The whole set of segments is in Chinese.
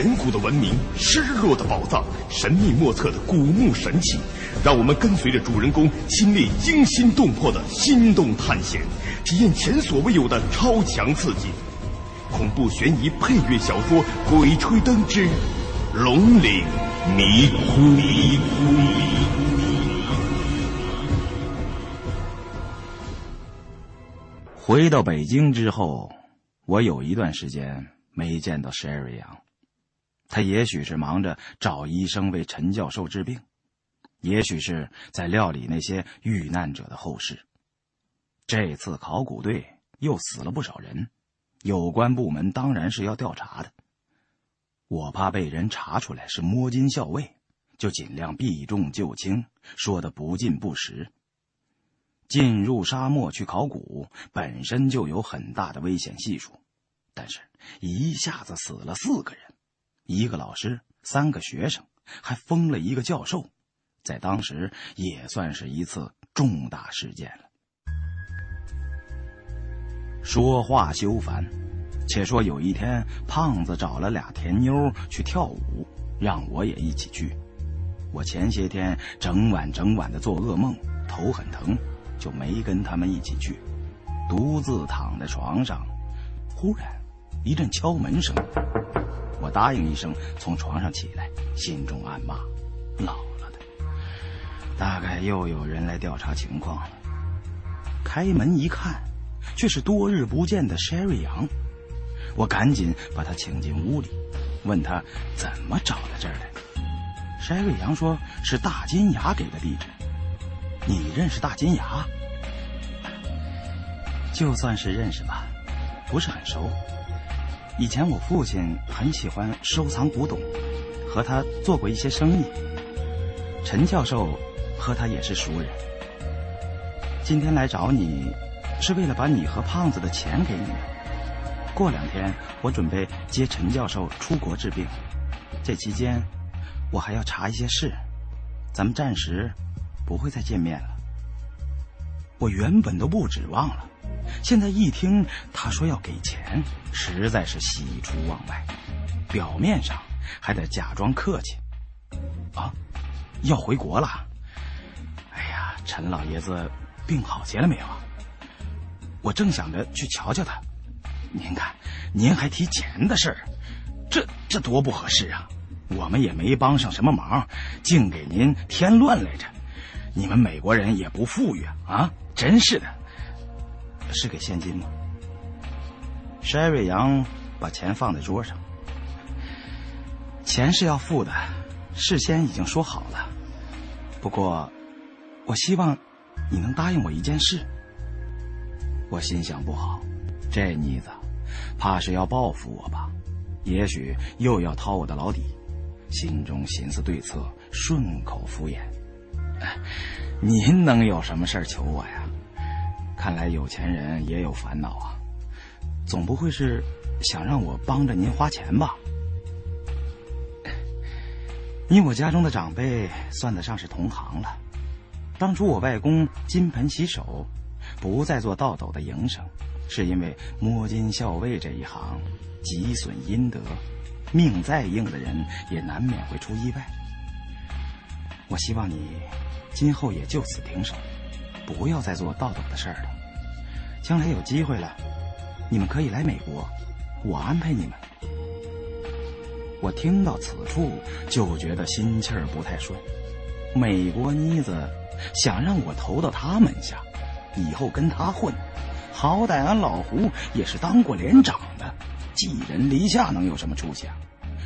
远古的文明、失落的宝藏、神秘莫测的古墓神器，让我们跟随着主人公亲历惊心动魄的心动探险，体验前所未有的超强刺激。恐怖悬疑配乐小说《鬼吹灯之龙岭迷窟》。回到北京之后，我有一段时间没见到 Sherry 杨。他也许是忙着找医生为陈教授治病，也许是在料理那些遇难者的后事。这次考古队又死了不少人，有关部门当然是要调查的。我怕被人查出来是摸金校尉，就尽量避重就轻，说的不尽不实。进入沙漠去考古本身就有很大的危险系数，但是一下子死了四个人。一个老师，三个学生，还封了一个教授，在当时也算是一次重大事件了。说话休烦，且说有一天，胖子找了俩甜妞去跳舞，让我也一起去。我前些天整晚整晚的做噩梦，头很疼，就没跟他们一起去，独自躺在床上。忽然，一阵敲门声。我答应一声，从床上起来，心中暗骂：“老了的，大概又有人来调查情况了。”开门一看，却是多日不见的 Sherry 杨。我赶紧把他请进屋里，问他怎么找到这儿来。Sherry 杨说是大金牙给的地址。你认识大金牙？就算是认识吧，不是很熟。以前我父亲很喜欢收藏古董，和他做过一些生意。陈教授和他也是熟人。今天来找你，是为了把你和胖子的钱给你们。过两天我准备接陈教授出国治病，这期间我还要查一些事，咱们暂时不会再见面了。我原本都不指望了。现在一听他说要给钱，实在是喜出望外。表面上还得假装客气。啊，要回国了？哎呀，陈老爷子病好些了没有？我正想着去瞧瞧他。您看，您还提钱的事儿，这这多不合适啊！我们也没帮上什么忙，净给您添乱来着。你们美国人也不富裕！啊，真是的。是给现金吗？Sherry 杨把钱放在桌上，钱是要付的，事先已经说好了。不过，我希望你能答应我一件事。我心想不好，这妮子怕是要报复我吧？也许又要掏我的老底。心中寻思对策，顺口敷衍：“您能有什么事求我呀？”看来有钱人也有烦恼啊，总不会是想让我帮着您花钱吧？你我家中的长辈算得上是同行了。当初我外公金盆洗手，不再做倒斗的营生，是因为摸金校尉这一行极损阴德，命再硬的人也难免会出意外。我希望你今后也就此停手。不要再做倒斗的事儿了。将来有机会了，你们可以来美国，我安排你们。我听到此处就觉得心气儿不太顺。美国妮子想让我投到他门下，以后跟他混。好歹俺老胡也是当过连长的，寄人篱下能有什么出息啊？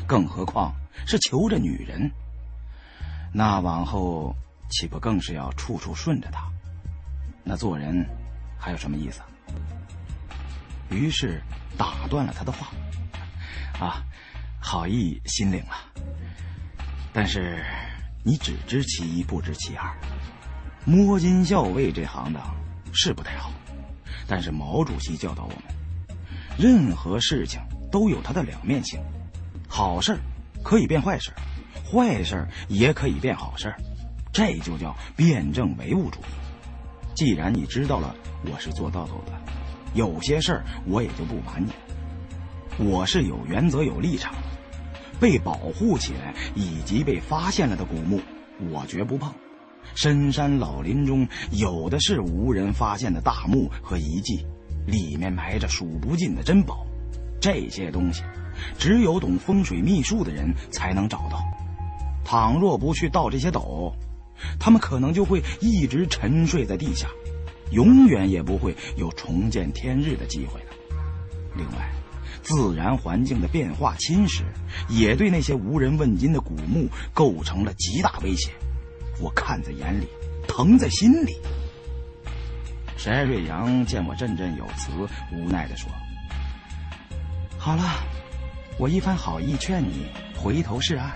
更何况是求着女人，那往后岂不更是要处处顺着他？那做人还有什么意思？于是打断了他的话。啊，好意心领了。但是你只知其一，不知其二。摸金校尉这行当是不太好，但是毛主席教导我们，任何事情都有它的两面性，好事可以变坏事，坏事也可以变好事，这就叫辩证唯物主义。既然你知道了我是做道斗的，有些事儿我也就不瞒你。我是有原则有立场的，被保护起来以及被发现了的古墓，我绝不碰。深山老林中有的是无人发现的大墓和遗迹，里面埋着数不尽的珍宝。这些东西，只有懂风水秘术的人才能找到。倘若不去盗这些斗，他们可能就会一直沉睡在地下，永远也不会有重见天日的机会了。另外，自然环境的变化侵蚀，也对那些无人问津的古墓构成了极大威胁。我看在眼里，疼在心里。翟瑞阳见我振振有词，无奈地说：“好了，我一番好意劝你回头是岸，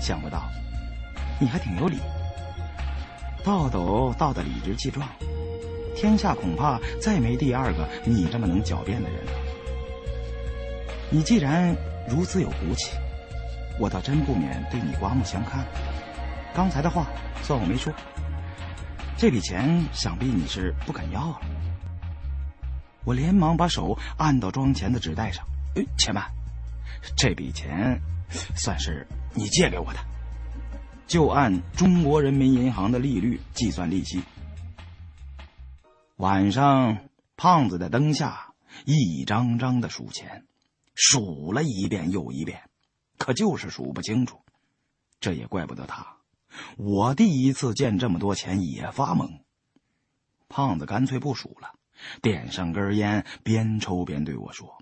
想不到你还挺有理。倒斗倒得理直气壮，天下恐怕再没第二个你这么能狡辩的人了。你既然如此有骨气，我倒真不免对你刮目相看。刚才的话。”算我没说，这笔钱想必你是不肯要了。我连忙把手按到装钱的纸袋上。哎，且慢，这笔钱算是你借给我的，就按中国人民银行的利率计算利息。晚上，胖子在灯下一张张的数钱，数了一遍又一遍，可就是数不清楚。这也怪不得他。我第一次见这么多钱也发懵。胖子干脆不数了，点上根烟，边抽边对我说：“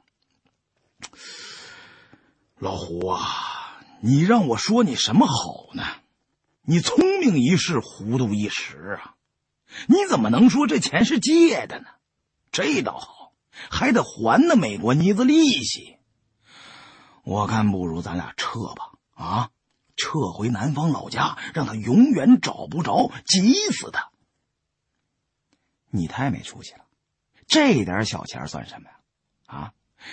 老胡啊，你让我说你什么好呢？你聪明一世，糊涂一时啊！你怎么能说这钱是借的呢？这倒好，还得还那美国妮子利息。我看不如咱俩撤吧，啊？”撤回南方老家，让他永远找不着，急死他！你太没出息了，这点小钱算什么呀？啊，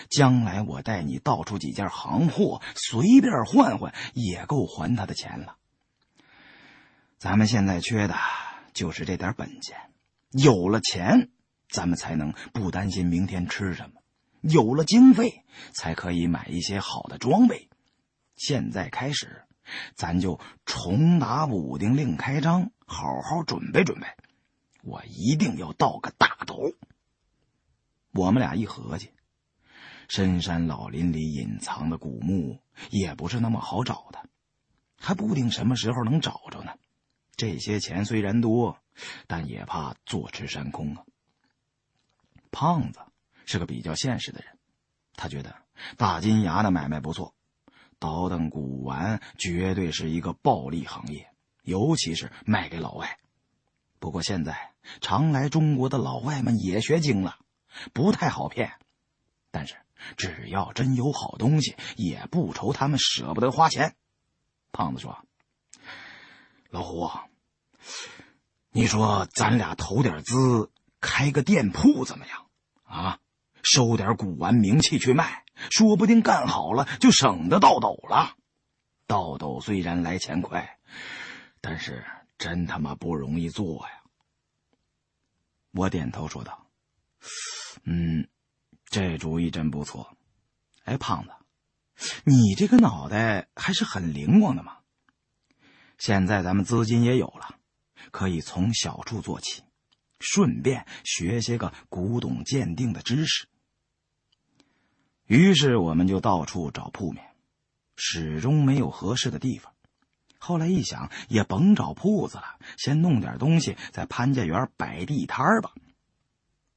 将来我带你到处几件行货，随便换换，也够还他的钱了。咱们现在缺的就是这点本钱，有了钱，咱们才能不担心明天吃什么；有了经费，才可以买一些好的装备。现在开始。咱就重打武丁，另开张，好好准备准备。我一定要盗个大头。我们俩一合计，深山老林里隐藏的古墓也不是那么好找的，还不定什么时候能找着呢。这些钱虽然多，但也怕坐吃山空啊。胖子是个比较现实的人，他觉得大金牙的买卖不错。倒腾古玩绝对是一个暴利行业，尤其是卖给老外。不过现在常来中国的老外们也学精了，不太好骗。但是只要真有好东西，也不愁他们舍不得花钱。胖子说：“老胡，你说咱俩投点资，开个店铺怎么样？啊，收点古玩名器去卖。”说不定干好了就省得倒斗了。倒斗虽然来钱快，但是真他妈不容易做呀。我点头说道：“嗯，这主意真不错。哎，胖子，你这个脑袋还是很灵光的嘛。现在咱们资金也有了，可以从小处做起，顺便学些个古董鉴定的知识。”于是我们就到处找铺面，始终没有合适的地方。后来一想，也甭找铺子了，先弄点东西在潘家园摆地摊吧。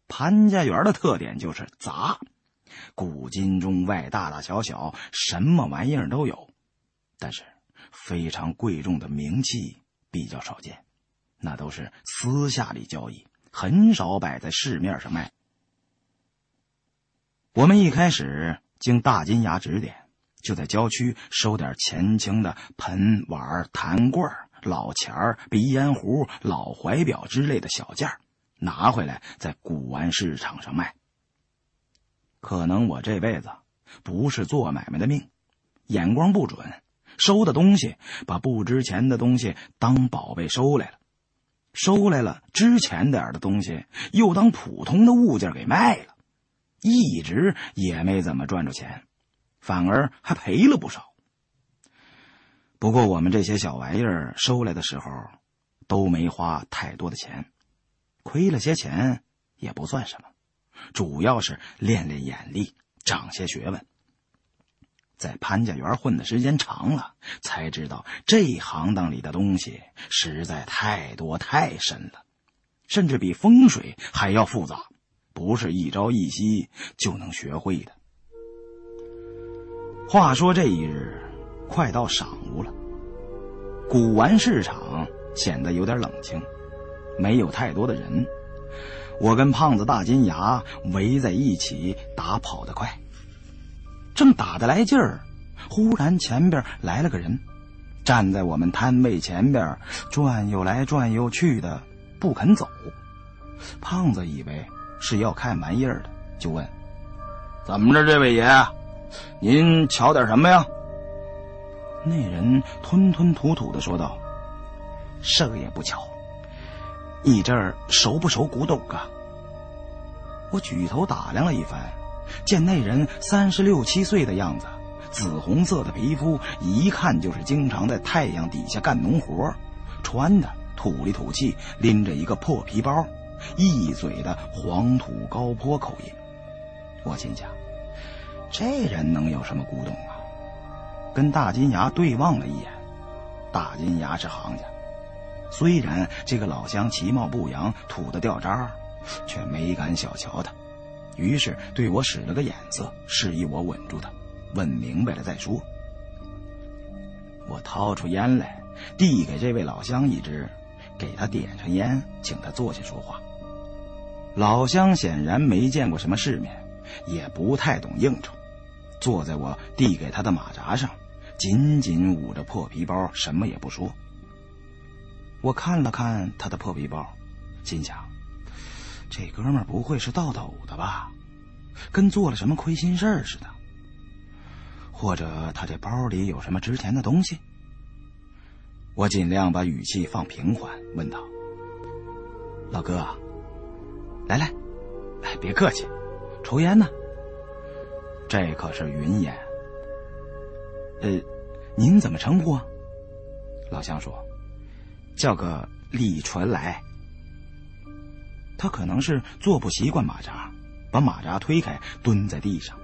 潘家园的特点就是杂，古今中外大大小小什么玩意儿都有，但是非常贵重的名器比较少见，那都是私下里交易，很少摆在市面上卖。我们一开始经大金牙指点，就在郊区收点前清的盆碗、坛罐、老钱儿、鼻烟壶、老怀表之类的小件拿回来在古玩市场上卖。可能我这辈子不是做买卖的命，眼光不准，收的东西把不值钱的东西当宝贝收来了，收来了值钱点的东西又当普通的物件给卖了。一直也没怎么赚着钱，反而还赔了不少。不过我们这些小玩意儿收来的时候，都没花太多的钱，亏了些钱也不算什么，主要是练练眼力，长些学问。在潘家园混的时间长了，才知道这行当里的东西实在太多太深了，甚至比风水还要复杂，不是一朝一夕就能学会的。话说这一日，快到晌午了，古玩市场显得有点冷清，没有太多的人。我跟胖子大金牙围在一起打跑得快。正打得来劲儿，忽然前边来了个人，站在我们摊位前边转悠来转悠去的，不肯走。胖子以为是要看玩意儿的，就问：“怎么着，这位爷，您瞧点什么呀？”那人吞吞吐吐的说道：“什也不巧，你这儿熟不熟古董啊？”我举头打量了一番。见那人三十六七岁的样子，紫红色的皮肤，一看就是经常在太阳底下干农活，穿的土里土气，拎着一个破皮包，一嘴的黄土高坡口音。我心想，这人能有什么古董啊？跟大金牙对望了一眼，大金牙是行家，虽然这个老乡其貌不扬，土的掉渣，却没敢小瞧他。于是对我使了个眼色，示意我稳住他，问明白了再说。我掏出烟来，递给这位老乡一支，给他点上烟，请他坐下说话。老乡显然没见过什么世面，也不太懂应酬，坐在我递给他的马扎上，紧紧捂着破皮包，什么也不说。我看了看他的破皮包，心想。这哥们儿不会是倒斗的吧？跟做了什么亏心事儿似的。或者他这包里有什么值钱的东西？我尽量把语气放平缓，问道：“老哥，来来，哎，别客气，抽烟呢。这可是云烟。呃，您怎么称呼啊？”老乡说：“叫个李传来。”他可能是坐不习惯马扎，把马扎推开，蹲在地上。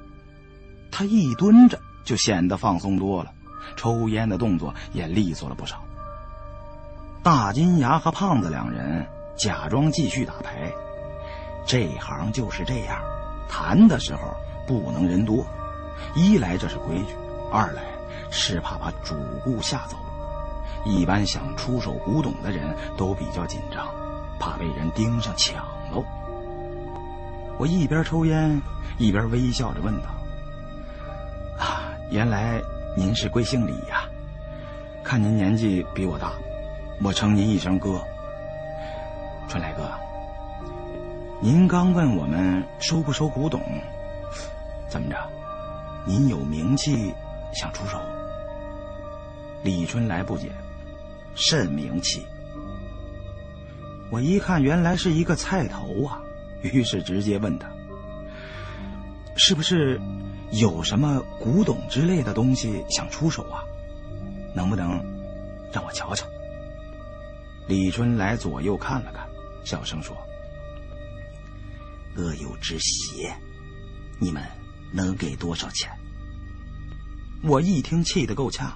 他一蹲着就显得放松多了，抽烟的动作也利索了不少。大金牙和胖子两人假装继续打牌，这行就是这样，谈的时候不能人多，一来这是规矩，二来是怕把主顾吓走。一般想出手古董的人都比较紧张。怕被人盯上抢喽！我一边抽烟，一边微笑着问道：“啊，原来您是贵姓李呀？看您年纪比我大，我称您一声哥。春来哥，您刚问我们收不收古董，怎么着？您有名气，想出手？”李春来不解：“甚名气？”我一看，原来是一个菜头啊，于是直接问他：“是不是有什么古董之类的东西想出手啊？能不能让我瞧瞧？”李春来左右看了看，小声说：“恶有只鞋，你们能给多少钱？”我一听，气得够呛：“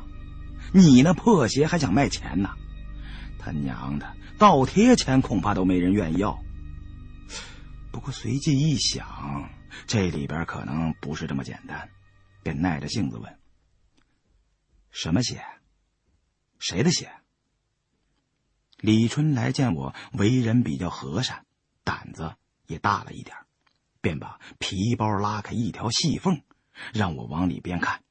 你那破鞋还想卖钱呢？他娘的！”倒贴钱恐怕都没人愿意要。不过随即一想，这里边可能不是这么简单，便耐着性子问：“什么鞋？谁的鞋？”李春来见我为人比较和善，胆子也大了一点，便把皮包拉开一条细缝，让我往里边看。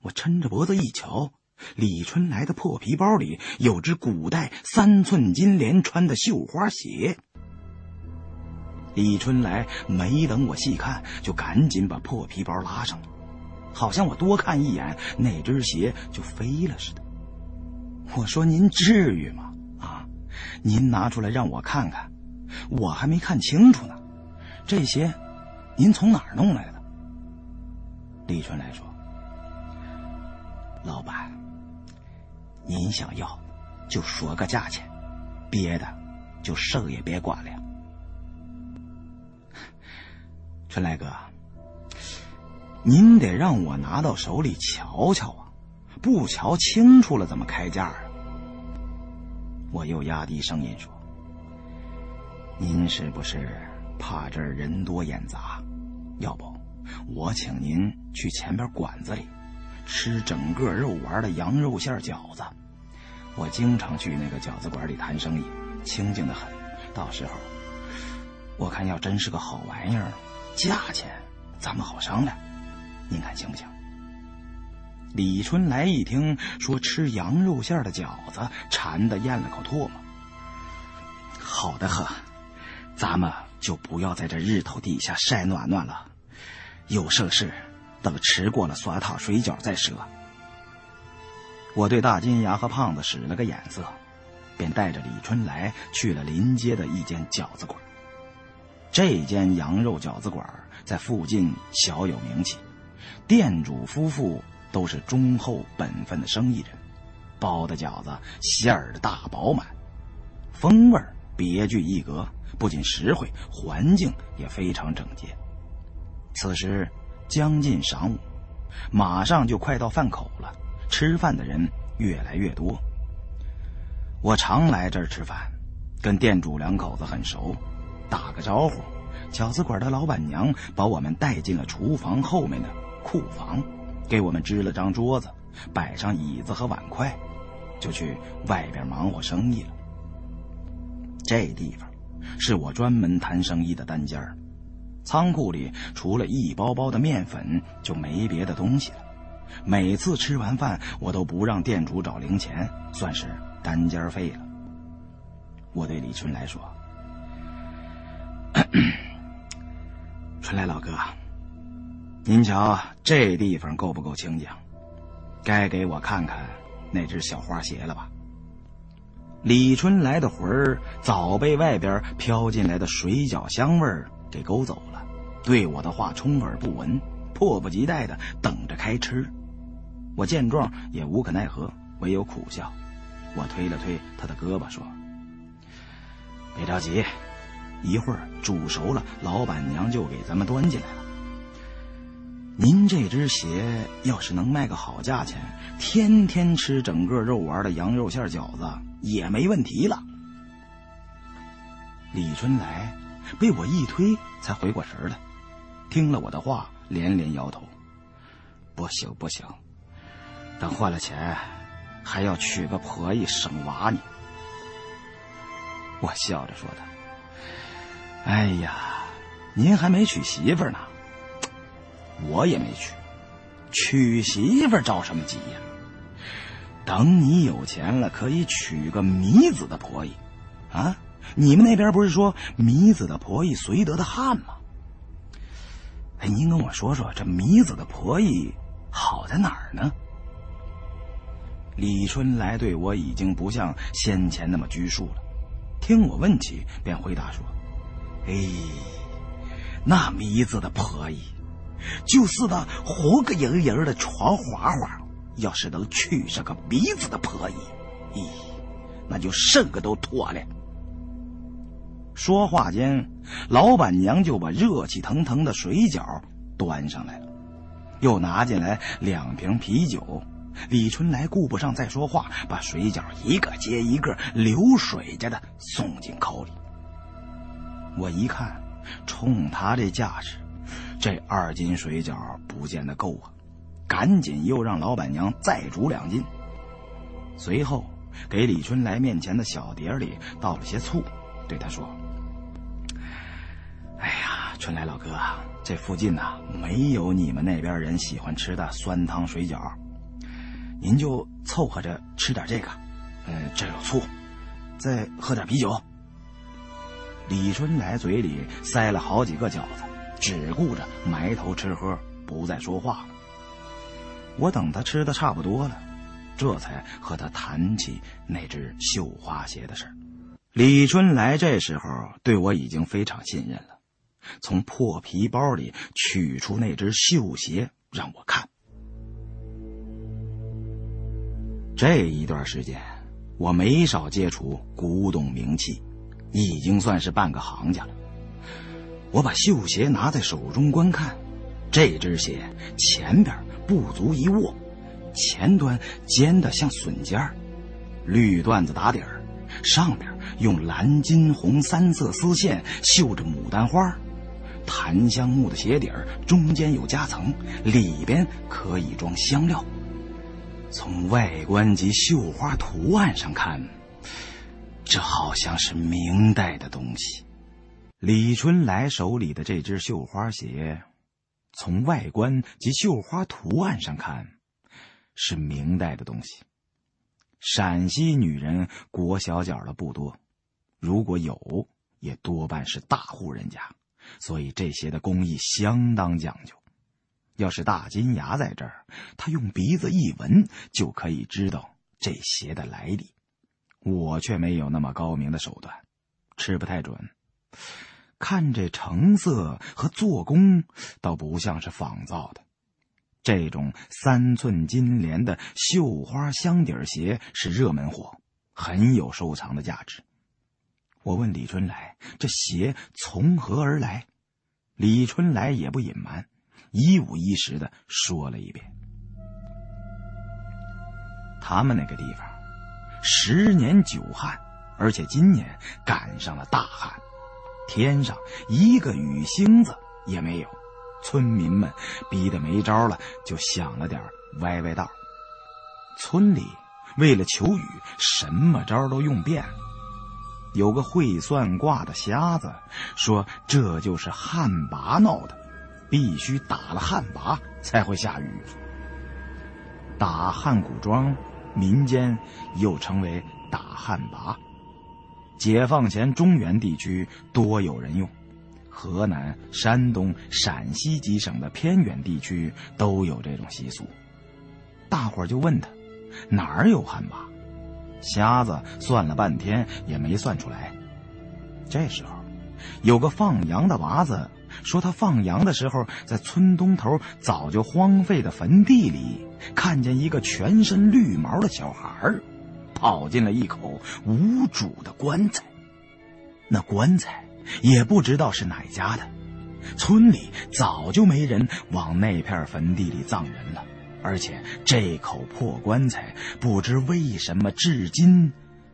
我抻着脖子一瞧。李春来的破皮包里有只古代三寸金莲穿的绣花鞋。李春来没等我细看，就赶紧把破皮包拉上了，好像我多看一眼那只鞋就飞了似的。我说：“您至于吗？啊，您拿出来让我看看，我还没看清楚呢。这鞋，您从哪儿弄来的？”李春来说：“老板。”您想要，就说个价钱，别的就手也别管了。春来哥，您得让我拿到手里瞧瞧啊，不瞧清楚了怎么开价啊？我又压低声音说：“您是不是怕这儿人多眼杂？要不，我请您去前边馆子里吃整个肉丸的羊肉馅饺子。我经常去那个饺子馆里谈生意，清静的很。到时候，我看要真是个好玩意儿，价钱咱们好商量。您看行不行？”李春来一听说吃羊肉馅的饺子，馋得咽了口唾沫。好的很，咱们就不要在这日头底下晒暖暖了，有盛事等吃过了酸汤水饺再说。我对大金牙和胖子使了个眼色，便带着李春来去了临街的一间饺子馆。这间羊肉饺子馆在附近小有名气，店主夫妇。都是忠厚本分的生意人，包的饺子馅儿大饱满，风味儿别具一格，不仅实惠，环境也非常整洁。此时将近晌午，马上就快到饭口了，吃饭的人越来越多。我常来这儿吃饭，跟店主两口子很熟，打个招呼，饺子馆的老板娘把我们带进了厨房后面的库房。给我们支了张桌子，摆上椅子和碗筷，就去外边忙活生意了。这地方是我专门谈生意的单间儿，仓库里除了一包包的面粉，就没别的东西了。每次吃完饭，我都不让店主找零钱，算是单间费了。我对李春来说：“春来老哥。”您瞧，这地方够不够清静？该给我看看那只小花鞋了吧？李春来的魂儿早被外边飘进来的水饺香味儿给勾走了，对我的话充耳不闻，迫不及待的等着开吃。我见状也无可奈何，唯有苦笑。我推了推他的胳膊说：“别着急，一会儿煮熟了，老板娘就给咱们端进来了。”您这只鞋要是能卖个好价钱，天天吃整个肉丸的羊肉馅饺子也没问题了。李春来被我一推才回过神来，听了我的话，连连摇头：“不行不行，等换了钱，还要娶个婆姨生娃呢。”我笑着说道：“哎呀，您还没娶媳妇呢。”我也没娶，娶媳妇着什么急呀？等你有钱了，可以娶个糜子的婆姨，啊？你们那边不是说糜子的婆姨绥德的汉吗？哎，您跟我说说，这糜子的婆姨好在哪儿呢？李春来对我已经不像先前那么拘束了，听我问起，便回答说：“哎，那糜子的婆姨。”就是那活个人人的床花花，要是能娶上个鼻子的婆姨，咦，那就甚个都妥了。说话间，老板娘就把热气腾腾的水饺端上来了，又拿进来两瓶啤酒。李春来顾不上再说话，把水饺一个接一个流水着的送进口里。我一看，冲他这架势。这二斤水饺不见得够啊，赶紧又让老板娘再煮两斤。随后给李春来面前的小碟里倒了些醋，对他说：“哎呀，春来老哥，这附近呐没有你们那边人喜欢吃的酸汤水饺，您就凑合着吃点这个。嗯，这有醋，再喝点啤酒。”李春来嘴里塞了好几个饺子。只顾着埋头吃喝，不再说话了。我等他吃的差不多了，这才和他谈起那只绣花鞋的事李春来这时候对我已经非常信任了，从破皮包里取出那只绣鞋让我看。这一段时间，我没少接触古董名器，已经算是半个行家了。我把绣鞋拿在手中观看，这只鞋前边不足一握，前端尖的像笋尖儿，绿缎子打底儿，上边用蓝、金、红三色丝线绣着牡丹花。檀香木的鞋底儿中间有夹层，里边可以装香料。从外观及绣花图案上看，这好像是明代的东西。李春来手里的这只绣花鞋，从外观及绣花图案上看，是明代的东西。陕西女人裹小脚的不多，如果有，也多半是大户人家，所以这鞋的工艺相当讲究。要是大金牙在这儿，他用鼻子一闻就可以知道这鞋的来历。我却没有那么高明的手段，吃不太准。看这成色和做工，倒不像是仿造的。这种三寸金莲的绣花箱底鞋是热门货，很有收藏的价值。我问李春来：“这鞋从何而来？”李春来也不隐瞒，一五一十的说了一遍。他们那个地方，十年九旱，而且今年赶上了大旱。天上一个雨星子也没有，村民们逼得没招了，就想了点歪歪道。村里为了求雨，什么招都用遍了。有个会算卦的瞎子说，这就是旱魃闹的，必须打了旱魃才会下雨。打汉古庄，民间又称为打旱魃。解放前，中原地区多有人用，河南、山东、陕西几省的偏远地区都有这种习俗。大伙儿就问他，哪儿有旱魃？瞎子算了半天也没算出来。这时候，有个放羊的娃子说，他放羊的时候，在村东头早就荒废的坟地里，看见一个全身绿毛的小孩。跑进了一口无主的棺材，那棺材也不知道是哪家的。村里早就没人往那片坟地里葬人了，而且这口破棺材不知为什么至今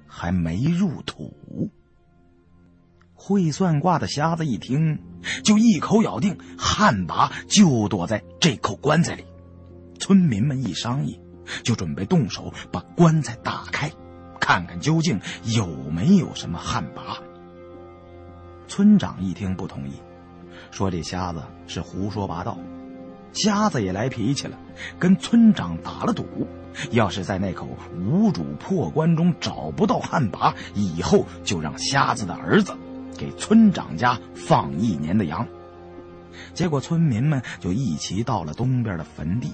还没入土。会算卦的瞎子一听，就一口咬定旱魃就躲在这口棺材里。村民们一商议。就准备动手把棺材打开，看看究竟有没有什么旱魃。村长一听不同意，说这瞎子是胡说八道。瞎子也来脾气了，跟村长打了赌，要是在那口无主破棺中找不到旱魃，以后就让瞎子的儿子给村长家放一年的羊。结果村民们就一齐到了东边的坟地。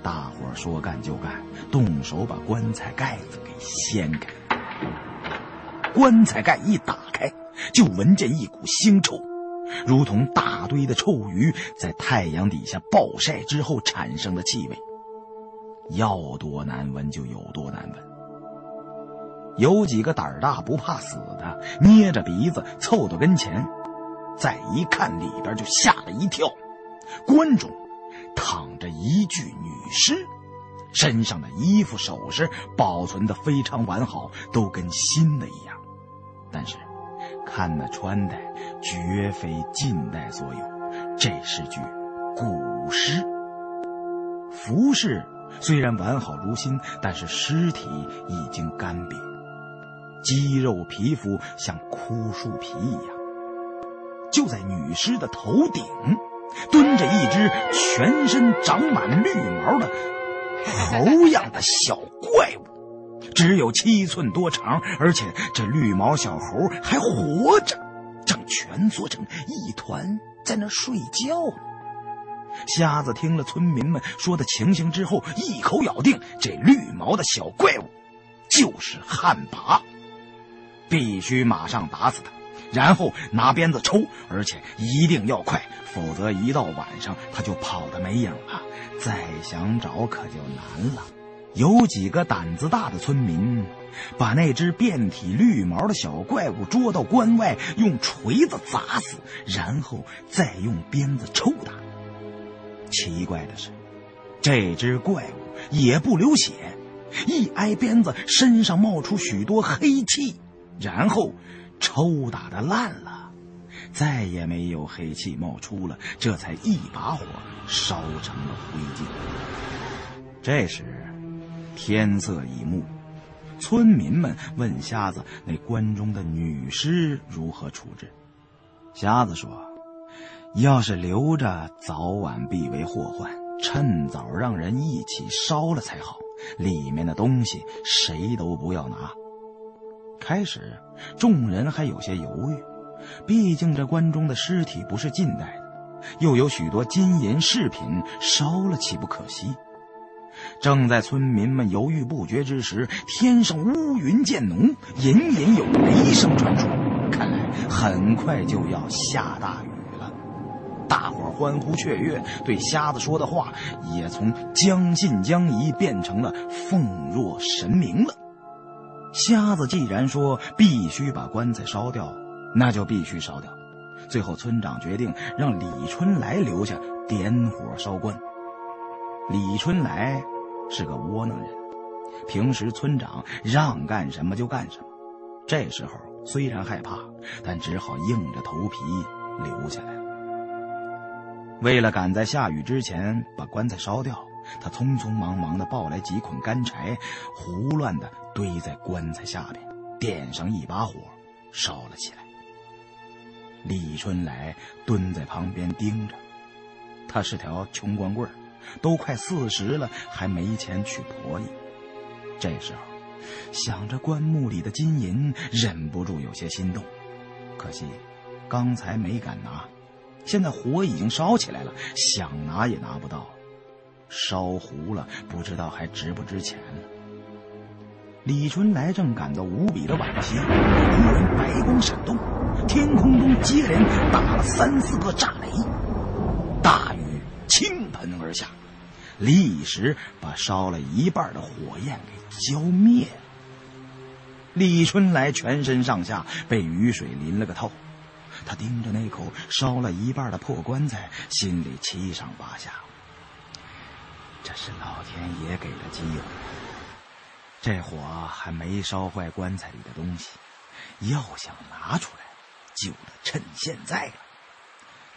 大伙说干就干，动手把棺材盖子给掀开。棺材盖一打开，就闻见一股腥臭，如同大堆的臭鱼在太阳底下暴晒之后产生的气味。要多难闻就有多难闻。有几个胆大不怕死的，捏着鼻子凑到跟前，再一看里边就吓了一跳，棺中。躺着一具女尸，身上的衣服首饰保存的非常完好，都跟新的一样。但是，看那穿戴，绝非近代所有，这是具古尸。服饰虽然完好如新，但是尸体已经干瘪，肌肉皮肤像枯树皮一样。就在女尸的头顶。蹲着一只全身长满绿毛的猴样的小怪物，只有七寸多长，而且这绿毛小猴还活着，正蜷缩成一团在那睡觉。瞎子听了村民们说的情形之后，一口咬定这绿毛的小怪物就是旱魃，必须马上打死他。然后拿鞭子抽，而且一定要快，否则一到晚上他就跑得没影了。再想找可就难了。有几个胆子大的村民，把那只遍体绿毛的小怪物捉到关外，用锤子砸死，然后再用鞭子抽打。奇怪的是，这只怪物也不流血，一挨鞭子，身上冒出许多黑气，然后抽打的烂了，再也没有黑气冒出了，这才一把火烧成了灰烬。这时。天色已暮，村民们问瞎子：“那关中的女尸如何处置？”瞎子说：“要是留着，早晚必为祸患，趁早让人一起烧了才好。里面的东西谁都不要拿。”开始，众人还有些犹豫，毕竟这关中的尸体不是近代的，又有许多金银饰品，烧了岂不可惜？正在村民们犹豫不决之时，天上乌云渐浓，隐隐有雷声传出，看来很快就要下大雨了。大伙欢呼雀跃，对瞎子说的话也从将信将疑变成了奉若神明了。瞎子既然说必须把棺材烧掉，那就必须烧掉。最后，村长决定让李春来留下点火烧棺。李春来是个窝囊人，平时村长让干什么就干什么。这时候虽然害怕，但只好硬着头皮留下来。为了赶在下雨之前把棺材烧掉，他匆匆忙忙地抱来几捆干柴，胡乱地堆在棺材下边，点上一把火，烧了起来。李春来蹲在旁边盯着，他是条穷光棍。都快四十了，还没钱娶婆姨。这时候，想着棺木里的金银，忍不住有些心动。可惜，刚才没敢拿，现在火已经烧起来了，想拿也拿不到。烧糊了，不知道还值不值钱了。李春来正感到无比的惋惜，突然白光闪动，天空中接连打了三四个炸雷，大雨。倾盆而下，立时把烧了一半的火焰给浇灭。李春来全身上下被雨水淋了个透，他盯着那口烧了一半的破棺材，心里七上八下。这是老天爷给的机会，这火还没烧坏棺材里的东西，要想拿出来，就得趁现在了。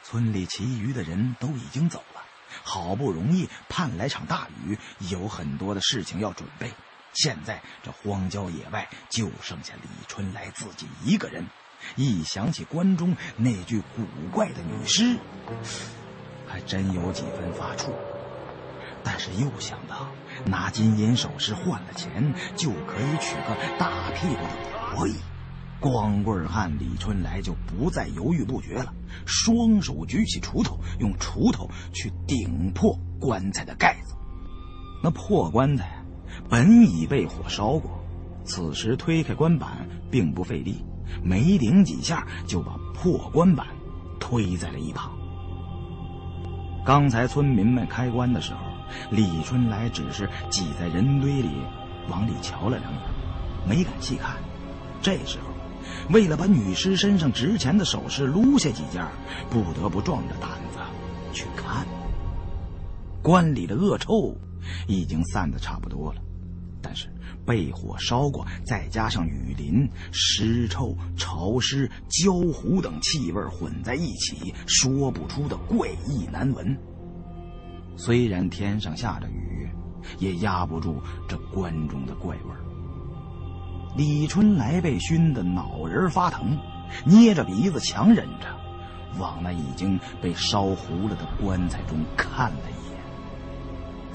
村里其余的人都已经走了。好不容易盼来场大雨，有很多的事情要准备。现在这荒郊野外就剩下李春来自己一个人。一想起关中那具古怪的女尸，还真有几分发怵。但是又想到拿金银首饰换了钱，就可以娶个大屁股的婆姨。光棍汉李春来就不再犹豫不决了，双手举起锄头，用锄头去顶破棺材的盖子。那破棺材本已被火烧过，此时推开棺板并不费力，没顶几下就把破棺板推在了一旁。刚才村民们开棺的时候，李春来只是挤在人堆里往里瞧了两眼，没敢细看。这时候。为了把女尸身上值钱的首饰撸下几件，不得不壮着胆子去看。棺里的恶臭已经散得差不多了，但是被火烧过，再加上雨淋、尸臭、潮湿、焦糊等气味混在一起，说不出的怪异难闻。虽然天上下着雨，也压不住这棺中的怪味儿。李春来被熏得脑仁发疼，捏着鼻子强忍着，往那已经被烧糊了的棺材中看了一眼。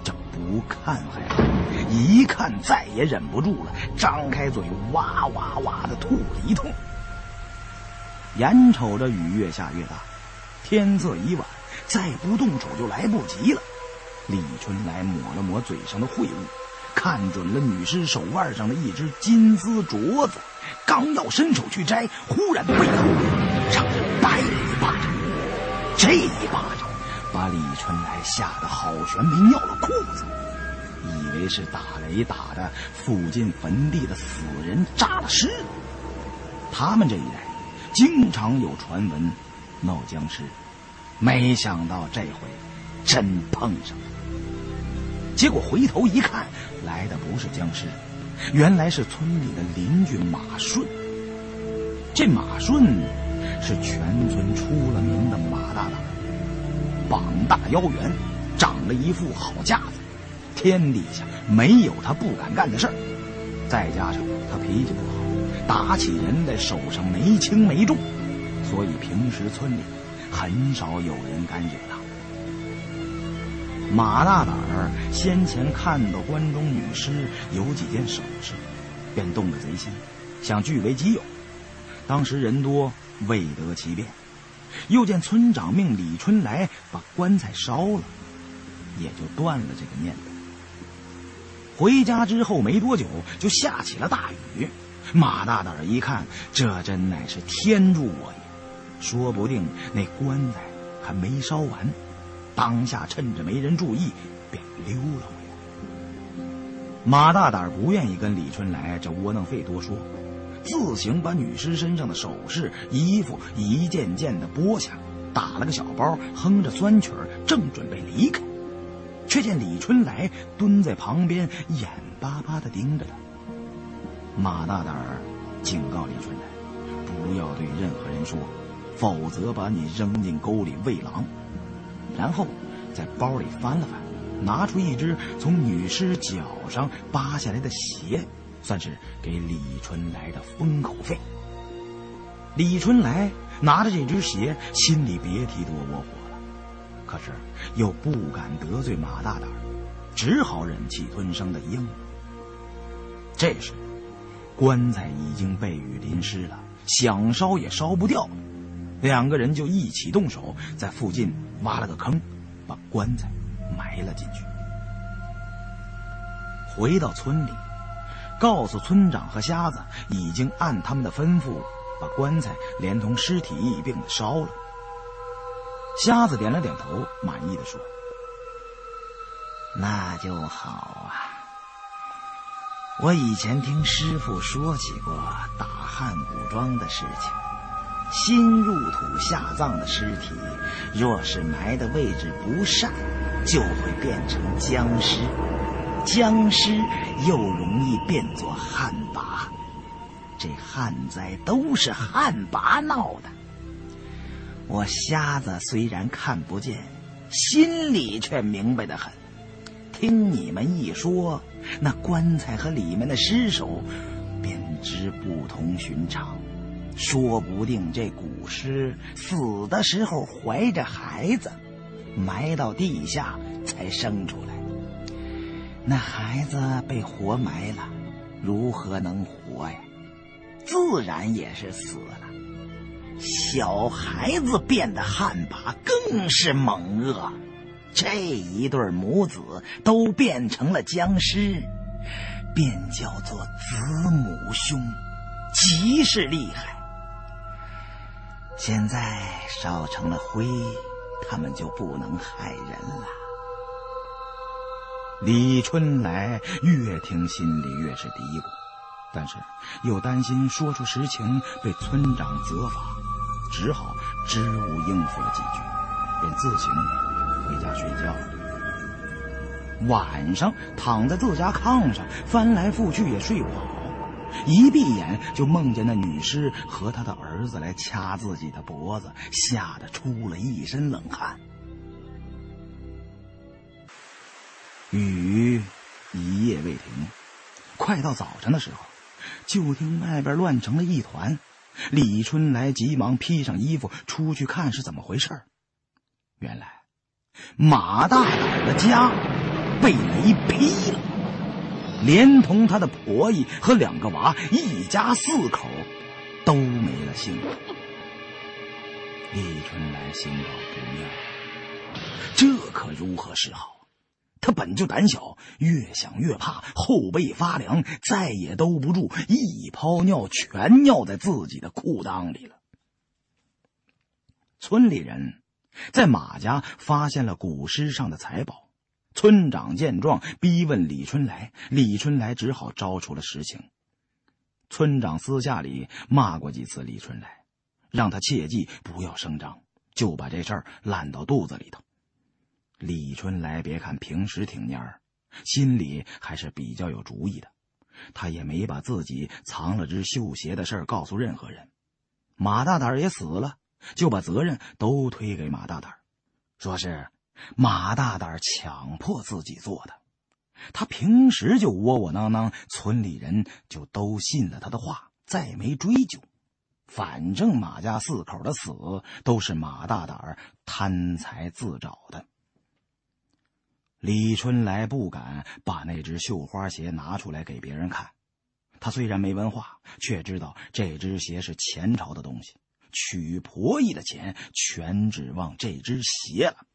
这不看还好，一看再也忍不住了，张开嘴哇哇哇的吐了一通。眼瞅着雨越下越大，天色已晚，再不动手就来不及了。李春来抹了抹嘴上的秽物。看准了女尸手腕上的一只金丝镯子，刚要伸手去摘，忽然背后让人掰了一巴掌。这一巴掌把李春来吓得好悬，没尿了裤子。以为是打雷打的附近坟地的死人炸了尸。他们这一代经常有传闻闹僵尸，没想到这回真碰上了。结果回头一看，来的不是僵尸，原来是村里的邻居马顺。这马顺是全村出了名的马大胆，膀大腰圆，长了一副好架子，天底下没有他不敢干的事儿。再加上他脾气不好，打起人来手上没轻没重，所以平时村里很少有人敢惹他。马大胆儿先前看到关中女尸有几件首饰，便动了贼心，想据为己有。当时人多，未得其便，又见村长命李春来把棺材烧了，也就断了这个念头。回家之后没多久，就下起了大雨。马大胆儿一看，这真乃是天助我也，说不定那棺材还没烧完。当下趁着没人注意，便溜了回来。马大胆不愿意跟李春来这窝囊废多说，自行把女尸身上的首饰、衣服一件件的剥下，打了个小包，哼着酸曲儿，正准备离开，却见李春来蹲在旁边，眼巴巴的盯着他。马大胆警告李春来，不要对任何人说，否则把你扔进沟里喂狼。然后，在包里翻了翻，拿出一只从女尸脚上扒下来的鞋，算是给李春来的封口费。李春来拿着这只鞋，心里别提多窝火了，可是又不敢得罪马大胆，只好忍气吞声的应。这时，棺材已经被雨淋湿了，想烧也烧不掉。两个人就一起动手，在附近挖了个坑，把棺材埋了进去。回到村里，告诉村长和瞎子，已经按他们的吩咐，把棺材连同尸体一并的烧了。瞎子点了点头，满意的说：“那就好啊。我以前听师傅说起过打汉古庄的事情。”新入土下葬的尸体，若是埋的位置不善，就会变成僵尸。僵尸又容易变作旱魃，这旱灾都是旱魃闹的。我瞎子虽然看不见，心里却明白的很。听你们一说，那棺材和里面的尸首，便知不同寻常。说不定这古尸死的时候怀着孩子，埋到地下才生出来。那孩子被活埋了，如何能活呀？自然也是死了。小孩子变的旱魃更是猛恶，这一对母子都变成了僵尸，便叫做子母兄，极是厉害。现在烧成了灰，他们就不能害人了。李春来越听心里越是嘀咕，但是又担心说出实情被村长责罚，只好支吾应付了几句，便自行回家睡觉了。晚上躺在自家炕上，翻来覆去也睡不好。一闭眼就梦见那女尸和他的儿子来掐自己的脖子，吓得出了一身冷汗。雨一夜未停，快到早晨的时候，就听外边乱成了一团。李春来急忙披上衣服出去看是怎么回事原来马大胆的家被雷劈了。连同他的婆姨和两个娃，一家四口都没了性命。李春来心道不妙，这可如何是好？他本就胆小，越想越怕，后背发凉，再也兜不住，一泡尿全尿在自己的裤裆里了。村里人在马家发现了古尸上的财宝。村长见状，逼问李春来，李春来只好招出了实情。村长私下里骂过几次李春来，让他切记不要声张，就把这事儿烂到肚子里头。李春来别看平时挺蔫儿，心里还是比较有主意的。他也没把自己藏了只绣鞋的事告诉任何人。马大胆也死了，就把责任都推给马大胆，说是马大胆强迫自己做的。他平时就窝窝囊囊，村里人就都信了他的话，再没追究。反正马家四口的死都是马大胆贪财自找的。李春来不敢把那只绣花鞋拿出来给别人看。他虽然没文化，却知道这只鞋是前朝的东西，娶婆姨的钱全指望这只鞋了。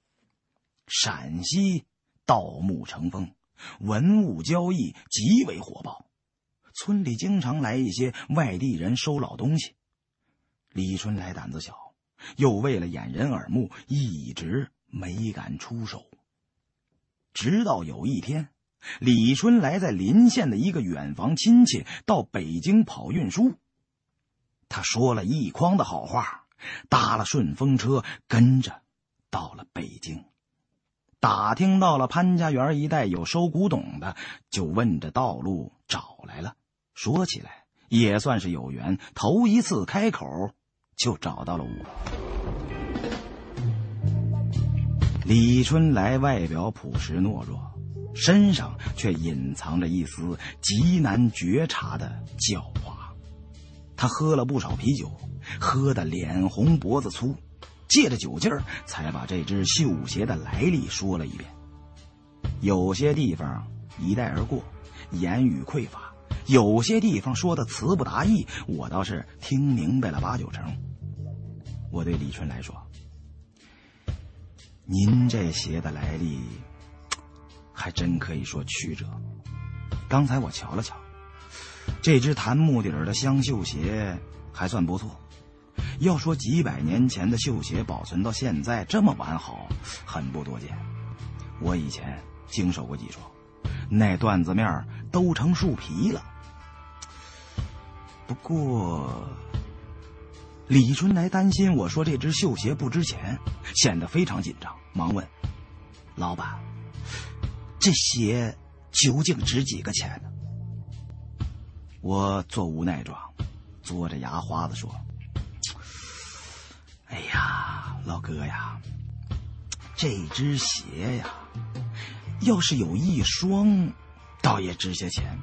陕西盗墓成风，文物交易极为火爆，村里经常来一些外地人收老东西。李春来胆子小，又为了掩人耳目，一直没敢出手。直到有一天，李春来在临县的一个远房亲戚到北京跑运输，他说了一筐的好话，搭了顺风车，跟着到了北京，打听到了潘家园一带有收古董的，就问着道路找来了。说起来也算是有缘，头一次开口就找到了我。李春来外表朴实懦弱，身上却隐藏着一丝极难觉察的狡猾。他喝了不少啤酒，喝得脸红脖子粗，借着酒劲儿才把这只绣鞋的来历说了一遍。有些地方一带而过，言语匮乏；有些地方说的词不达意，我倒是听明白了八九成。我对李春来说。您这鞋的来历，还真可以说曲折。刚才我瞧了瞧，这只檀木底儿的香绣鞋还算不错。要说几百年前的绣鞋保存到现在这么完好，很不多见。我以前经手过几双，那缎子面都成树皮了。不过。李春来担心我说这只绣鞋不值钱，显得非常紧张，忙问：“老板，这鞋究竟值几个钱呢？”我做无奈状，嘬着牙花子说：“哎呀，老哥呀，这只鞋呀，要是有一双，倒也值些钱，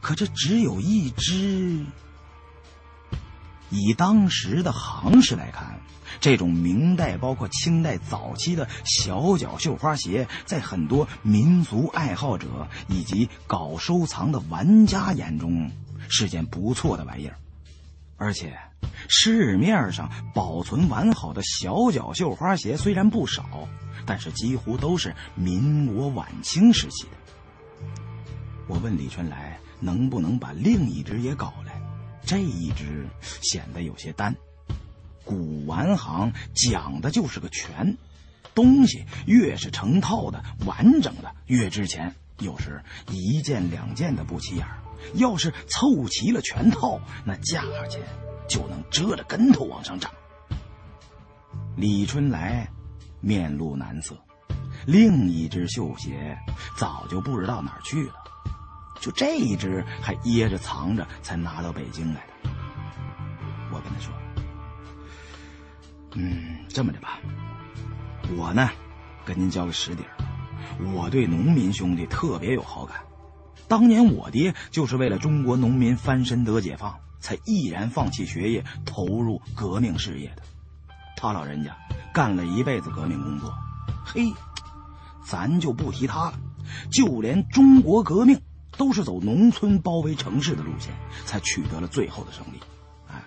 可这只有一只。”以当时的行市来看，这种明代包括清代早期的小脚绣花鞋，在很多民俗爱好者以及搞收藏的玩家眼中是件不错的玩意儿。而且，市面上保存完好的小脚绣花鞋虽然不少，但是几乎都是民国晚清时期的。我问李春来能不能把另一只也搞来。这一只显得有些单，古玩行讲的就是个全，东西越是成套的、完整的越值钱。有时一件两件的不起眼要是凑齐了全套，那价钱就能折着跟头往上涨。李春来面露难色，另一只绣鞋早就不知道哪儿去了。就这一只还掖着藏着，才拿到北京来的。我跟他说：“嗯，这么着吧，我呢，跟您交个实底儿。我对农民兄弟特别有好感。当年我爹就是为了中国农民翻身得解放，才毅然放弃学业，投入革命事业的。他老人家干了一辈子革命工作，嘿，咱就不提他了。就连中国革命。”都是走农村包围城市的路线，才取得了最后的胜利。哎，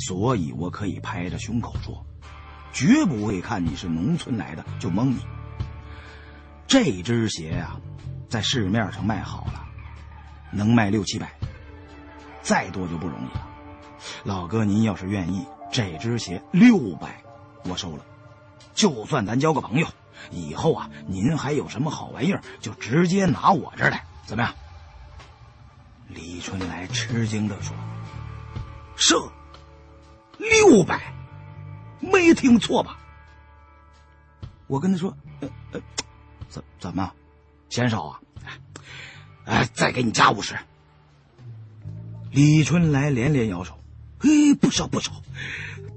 所以我可以拍着胸口说，绝不会看你是农村来的就蒙你。这只鞋呀，在市面上卖好了，能卖六七百，再多就不容易了。老哥，您要是愿意，这只鞋六百，我收了。就算咱交个朋友，以后啊，您还有什么好玩意儿，就直接拿我这儿来，怎么样？”李春来吃惊的说：“是六百，没听错吧？”我跟他说：“呃呃，怎怎么，嫌少啊？哎，再给你加五十。”李春来连连摇手：“哎，不少不少，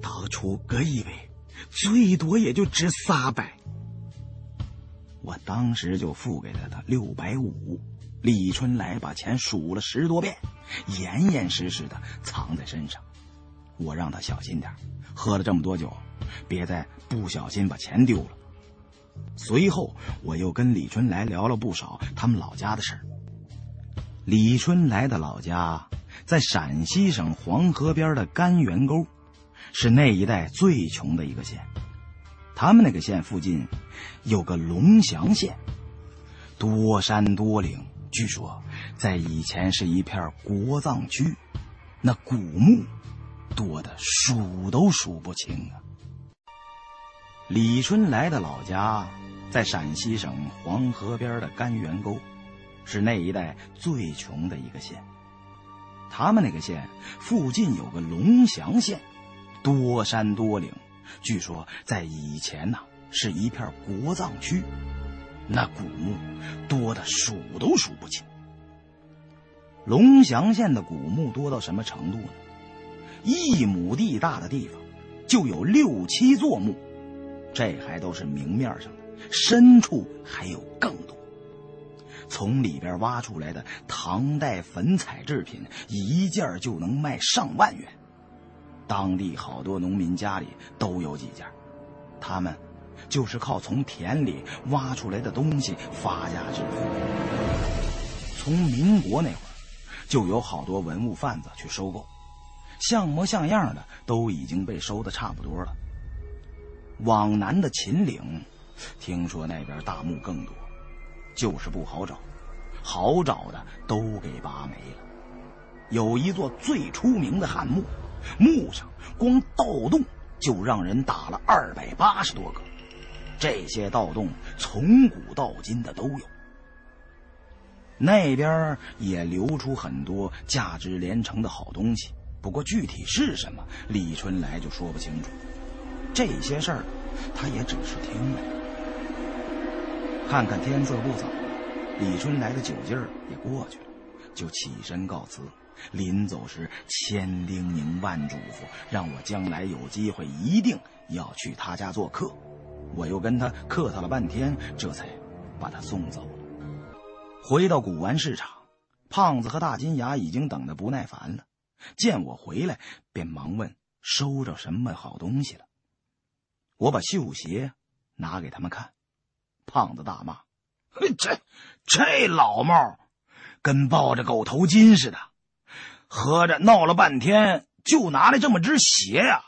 当初哥以为最多也就值三百。”我当时就付给了他六百五。李春来把钱数了十多遍，严严实实的藏在身上。我让他小心点，喝了这么多酒，别再不小心把钱丢了。随后，我又跟李春来聊了不少他们老家的事儿。李春来的老家在陕西省黄河边的甘源沟，是那一带最穷的一个县。他们那个县附近有个龙翔县，多山多岭，据说在以前是一片国葬区，那古墓多的数都数不清啊。李春来的老家在陕西省黄河边的甘源沟，是那一带最穷的一个县。他们那个县附近有个龙翔县，多山多岭，据说在以前呢是一片国葬区，那古墓多的数都数不清。龙翔县的古墓多到什么程度呢？一亩地大的地方就有六七座墓。这还都是明面上的，深处还有更多。从里边挖出来的唐代粉彩制品，一件就能卖上万元。当地好多农民家里都有几件，他们就是靠从田里挖出来的东西发家致富。从民国那会儿，就有好多文物贩子去收购，像模像样的都已经被收的差不多了。往南的秦岭，听说那边大墓更多，就是不好找，好找的都给拔没了。有一座最出名的汉墓，墓上光盗洞就让人打了二百八十多个，这些盗洞从古到今的都有。那边也流出很多价值连城的好东西，不过具体是什么，李春来就说不清楚。这些事儿，他也只是听来。看看天色不早，李春来的酒劲儿也过去了，就起身告辞。临走时，千叮咛万嘱咐，让我将来有机会一定要去他家做客。我又跟他客套了半天，这才把他送走。回到古玩市场，胖子和大金牙已经等得不耐烦了，见我回来，便忙问收着什么好东西了。我把绣鞋拿给他们看，胖子大骂：“这这老帽跟抱着狗头金似的，合着闹了半天就拿来这么只鞋呀！”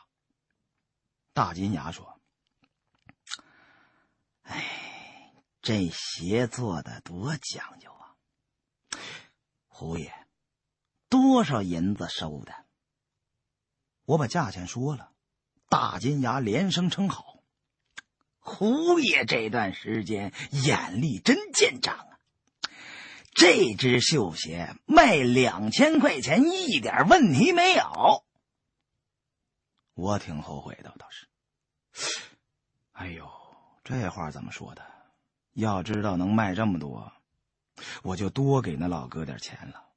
大金牙说：“哎，这鞋做的多讲究啊！胡爷，多少银子收的？”我把价钱说了。大金牙连声称好，胡爷这段时间眼力真见长啊！这只绣鞋卖两千块钱一点问题没有。我挺后悔的，倒是。哎呦，这话怎么说的？要知道能卖这么多，我就多给那老哥点钱了。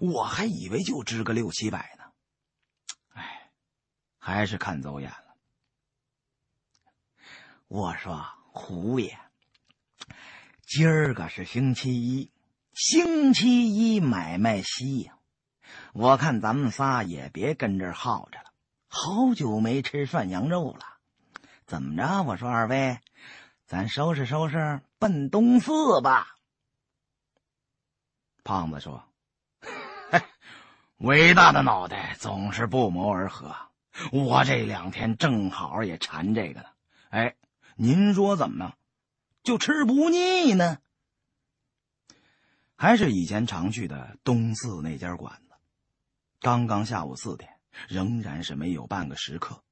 我还以为就值个六七百呢。哎还是看走眼了。我说胡爷，今儿个是星期一，星期一买卖稀呀。我看咱们仨也别跟这儿耗着了，好久没吃涮羊肉了。怎么着？我说二位，咱收拾收拾，奔东四吧。胖子说：“伟大的脑袋总是不谋而合。”我这两天正好也馋这个呢，哎，您说怎么呢？就吃不腻呢？还是以前常去的东四那家馆子。刚刚下午四点，仍然是没有半个食客。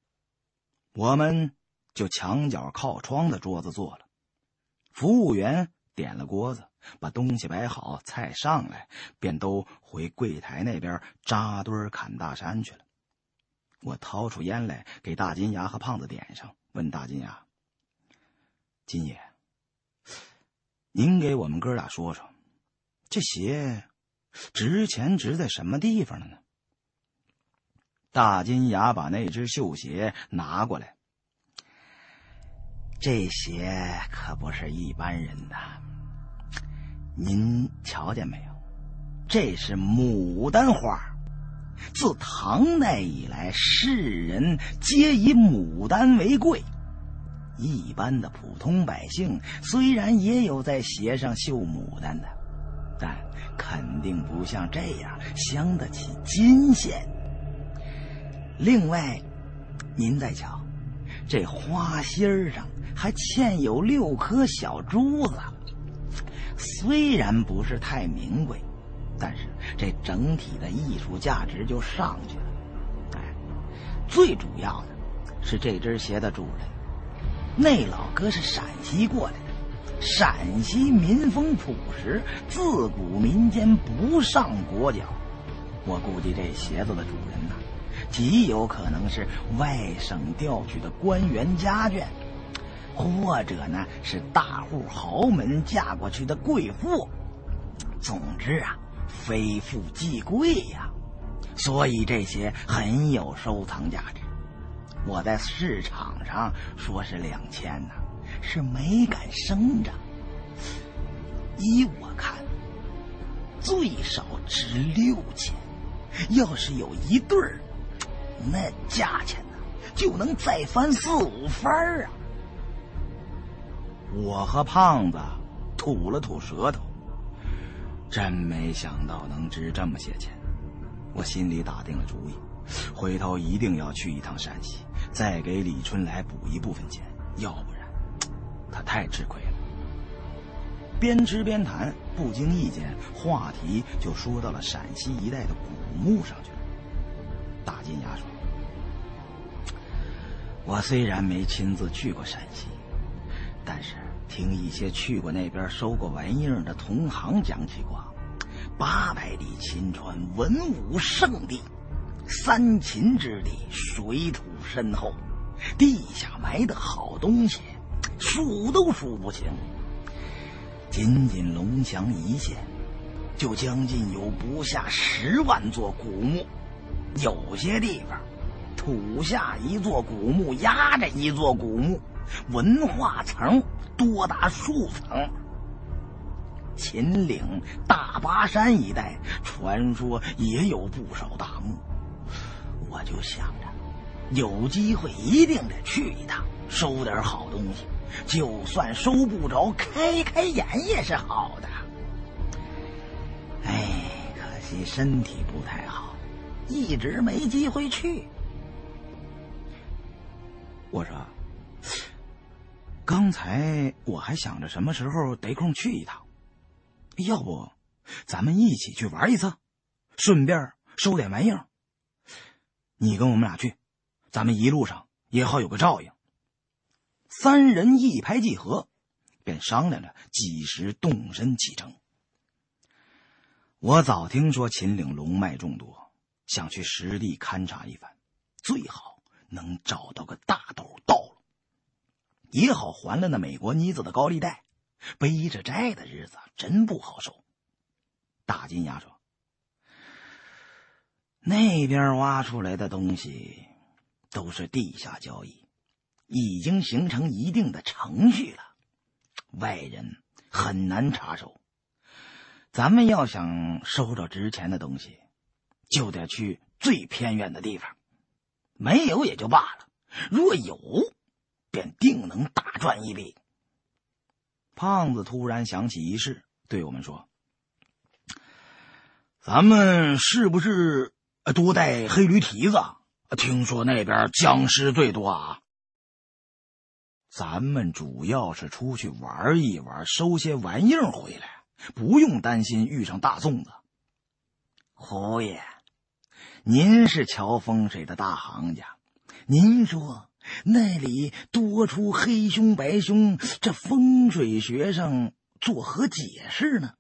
我们就墙角靠窗的桌子坐了。服务员点了锅子，把东西摆好，菜上来，便都回柜台那边扎堆砍大山去了。我掏出烟来，给大金牙和胖子点上，问大金牙：“金爷，您给我们哥俩说说，这鞋值钱值在什么地方了呢？”大金牙把那只绣鞋拿过来，这鞋可不是一般人的。您瞧见没有？这是牡丹花。自唐代以来，世人皆以牡丹为贵。一般的普通百姓虽然也有在鞋上绣牡丹的，但肯定不像这样镶得起金线。另外，您再瞧，这花心上还嵌有六颗小珠子，虽然不是太名贵。但是这整体的艺术价值就上去了，哎，最主要的是这只鞋的主人，那老哥是陕西过来的，陕西民风朴实，自古民间不上裹脚。我估计这鞋子的主人呐，极有可能是外省调去的官员家眷，或者呢是大户豪门嫁过去的贵妇。总之啊。非富即贵呀，所以这些很有收藏价值。我在市场上说是两千呢，是没敢声张。依我看，最少值六千。要是有一对儿，那价钱呢就能再翻四五番啊！我和胖子吐了吐舌头。真没想到能值这么些钱，我心里打定了主意，回头一定要去一趟陕西，再给李春来补一部分钱，要不然他太吃亏了。边吃边谈，不经意间话题就说到了陕西一带的古墓上去了。大金牙说：“我虽然没亲自去过陕西，但是……”听一些去过那边收过玩意儿的同行讲起过，八百里秦川文武圣地，三秦之地，水土深厚，地下埋的好东西，数都数不清。仅仅龙翔一线，就将近有不下十万座古墓，有些地方，土下一座古墓压着一座古墓，文化层。多达数层。秦岭、大巴山一带，传说也有不少大墓。我就想着，有机会一定得去一趟，收点好东西。就算收不着，开开眼也是好的。哎，可惜身体不太好，一直没机会去。我说。刚才我还想着什么时候得空去一趟，要不咱们一起去玩一次，顺便收点玩意儿。你跟我们俩去，咱们一路上也好有个照应。三人一拍即合，便商量着几时动身启程。我早听说秦岭龙脉众多，想去实地勘察一番，最好能找到个大斗道路。也好还了那美国妮子的高利贷，背着债的日子真不好受。大金牙说：“那边挖出来的东西都是地下交易，已经形成一定的程序了，外人很难插手。咱们要想收着值钱的东西，就得去最偏远的地方。没有也就罢了，若有……”便定能大赚一笔。胖子突然想起一事，对我们说：“咱们是不是多带黑驴蹄子？听说那边僵尸最多啊。咱们主要是出去玩一玩，收些玩意儿回来，不用担心遇上大粽子。”侯爷，您是瞧风水的大行家，您说。那里多出黑凶白凶，这风水学上作何解释呢？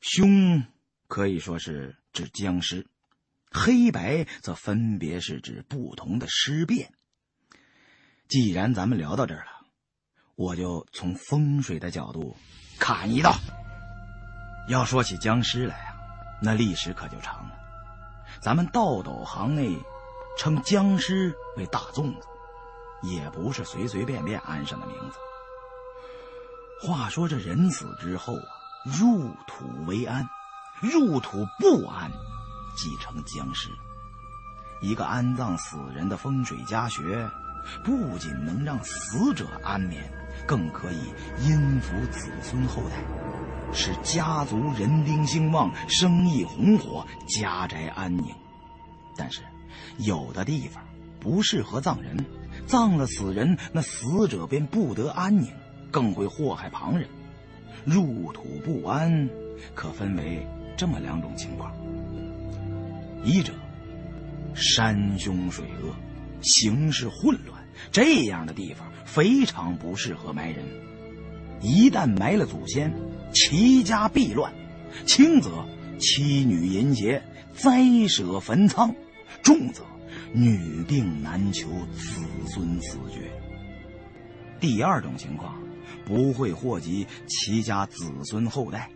凶可以说是指僵尸，黑白则分别是指不同的尸变。既然咱们聊到这儿了，我就从风水的角度砍一刀。要说起僵尸来啊，那历史可就长了。咱们道斗行内称僵尸为大粽子，也不是随随便便安上的名字。话说这人死之后啊，入土为安，入土不安，即成僵尸。一个安葬死人的风水家学，不仅能让死者安眠，更可以荫福子孙后代，使家族人丁兴旺，生意红火，家宅安宁。但是，有的地方不适合葬人，葬了死人，那死者便不得安宁，更会祸害旁人。入土不安，可分为这么两种情况：一者，山凶水恶，形势混乱，这样的地方非常不适合埋人。一旦埋了祖先，齐家必乱；轻则妻女淫邪。灾舍坟仓，重则女病难求，子孙死绝。第二种情况，不会祸及其家子孙后代，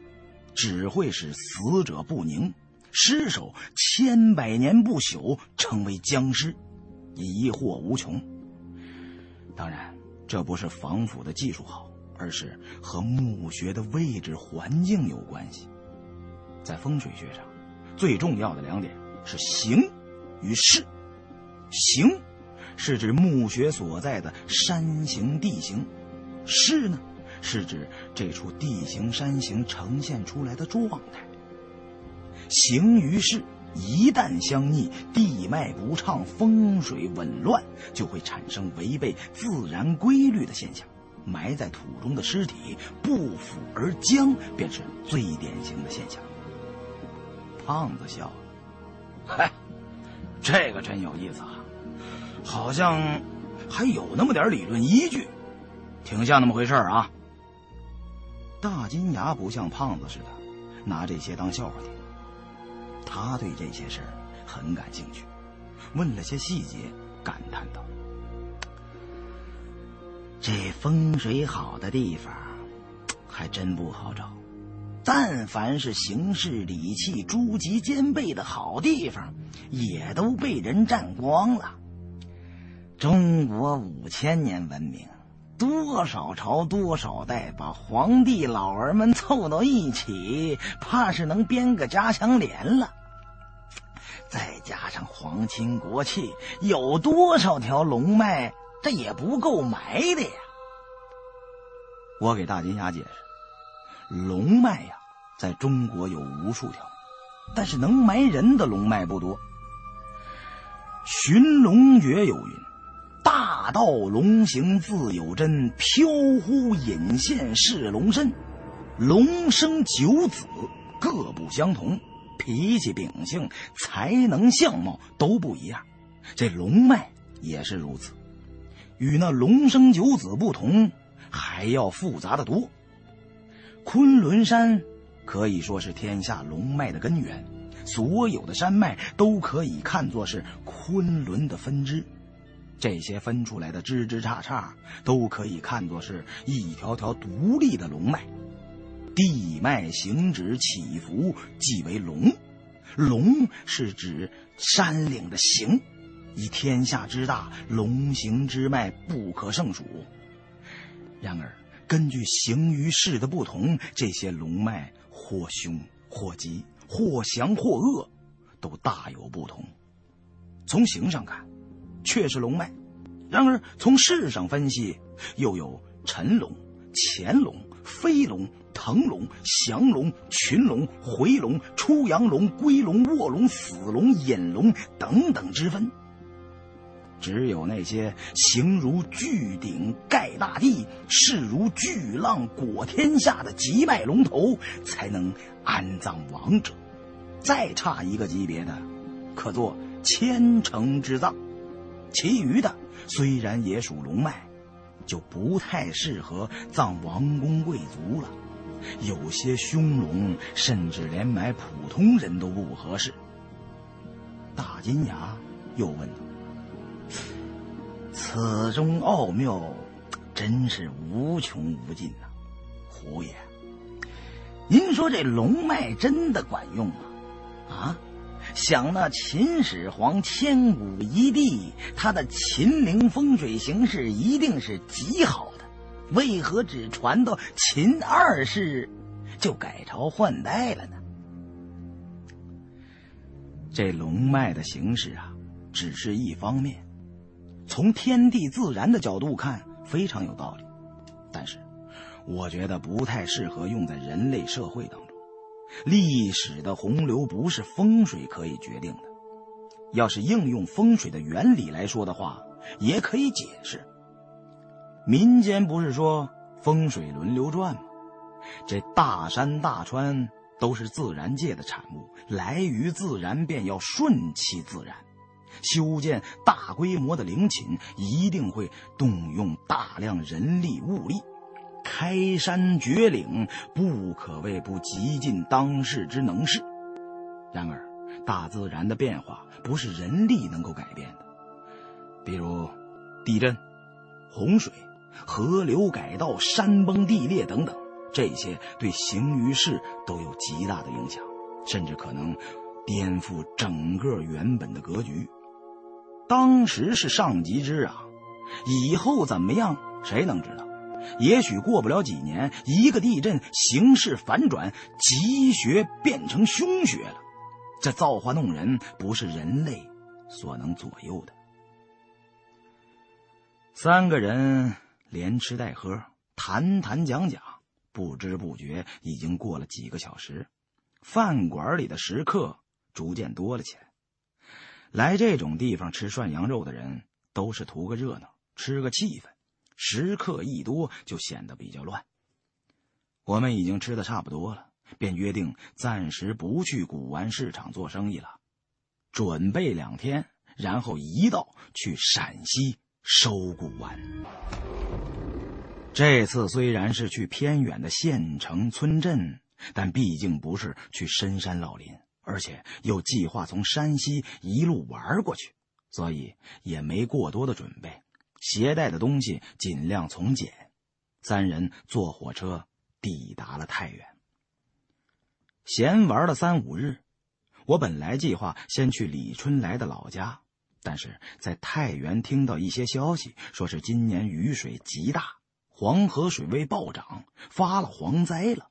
只会使死者不宁，尸首千百年不朽，成为僵尸，疑惑无穷。当然，这不是防腐的技术好，而是和墓穴的位置环境有关系。在风水学上。最重要的两点是形与势。形是指墓穴所在的山形地形，势呢是指这处地形山形呈现出来的状态。形与势一旦相逆，地脉不畅，风水紊乱，就会产生违背自然规律的现象。埋在土中的尸体不腐而僵，便是最典型的现象。胖子笑了，嗨，这个真有意思啊，好像还有那么点理论依据，挺像那么回事啊。大金牙不像胖子似的拿这些当笑话听，他对这些事儿很感兴趣，问了些细节，感叹道：“这风水好的地方，还真不好找。”但凡是形势礼器、诸吉兼备的好地方，也都被人占光了。中国五千年文明，多少朝多少代，把皇帝老儿们凑到一起，怕是能编个家乡联了。再加上皇亲国戚，有多少条龙脉，这也不够埋的呀。我给大金牙解释。龙脉呀，在中国有无数条，但是能埋人的龙脉不多。寻龙诀有云：“大道龙行自有真，飘忽隐现是龙身。龙生九子，各不相同，脾气秉性、才能、相貌都不一样。这龙脉也是如此，与那龙生九子不同，还要复杂的多。”昆仑山可以说是天下龙脉的根源，所有的山脉都可以看作是昆仑的分支，这些分出来的枝枝杈杈都可以看作是一条条独立的龙脉，地脉行止起伏即为龙，龙是指山岭的形，以天下之大，龙形之脉不可胜数。然而。根据形与势的不同，这些龙脉或凶或吉，或祥或恶，都大有不同。从形上看，却是龙脉；然而从世上分析，又有辰龙、乾龙、飞龙、腾龙、降龙、群龙、回龙、出阳龙、归龙、卧龙、死龙、隐龙等等之分。只有那些形如巨鼎盖大地，势如巨浪裹天下的极脉龙头，才能安葬王者。再差一个级别的，可做千城之葬。其余的虽然也属龙脉，就不太适合葬王公贵族了。有些凶龙，甚至连埋普通人都不合适。大金牙又问道：“此中奥妙，真是无穷无尽呐！胡爷，您说这龙脉真的管用吗？啊？想那秦始皇千古一帝，他的秦陵风水形势一定是极好的。”为何只传到秦二世，就改朝换代了呢？这龙脉的形式啊，只是一方面，从天地自然的角度看非常有道理，但是我觉得不太适合用在人类社会当中。历史的洪流不是风水可以决定的，要是应用风水的原理来说的话，也可以解释。民间不是说风水轮流转吗？这大山大川都是自然界的产物，来于自然便要顺其自然。修建大规模的陵寝，一定会动用大量人力物力。开山掘岭，不可谓不极尽当世之能事。然而，大自然的变化不是人力能够改变的，比如地震、洪水。河流改道、山崩地裂等等，这些对行于世都有极大的影响，甚至可能颠覆整个原本的格局。当时是上极之啊，以后怎么样，谁能知道？也许过不了几年，一个地震，形势反转，吉穴变成凶穴了。这造化弄人，不是人类所能左右的。三个人。连吃带喝，谈谈讲讲，不知不觉已经过了几个小时。饭馆里的食客逐渐多了起来。来这种地方吃涮羊肉的人，都是图个热闹，吃个气氛。食客一多，就显得比较乱。我们已经吃的差不多了，便约定暂时不去古玩市场做生意了，准备两天，然后一道去陕西收古玩。这次虽然是去偏远的县城村镇，但毕竟不是去深山老林，而且又计划从山西一路玩过去，所以也没过多的准备，携带的东西尽量从简。三人坐火车抵达了太原。闲玩了三五日，我本来计划先去李春来的老家，但是在太原听到一些消息，说是今年雨水极大。黄河水位暴涨，发了蝗灾了。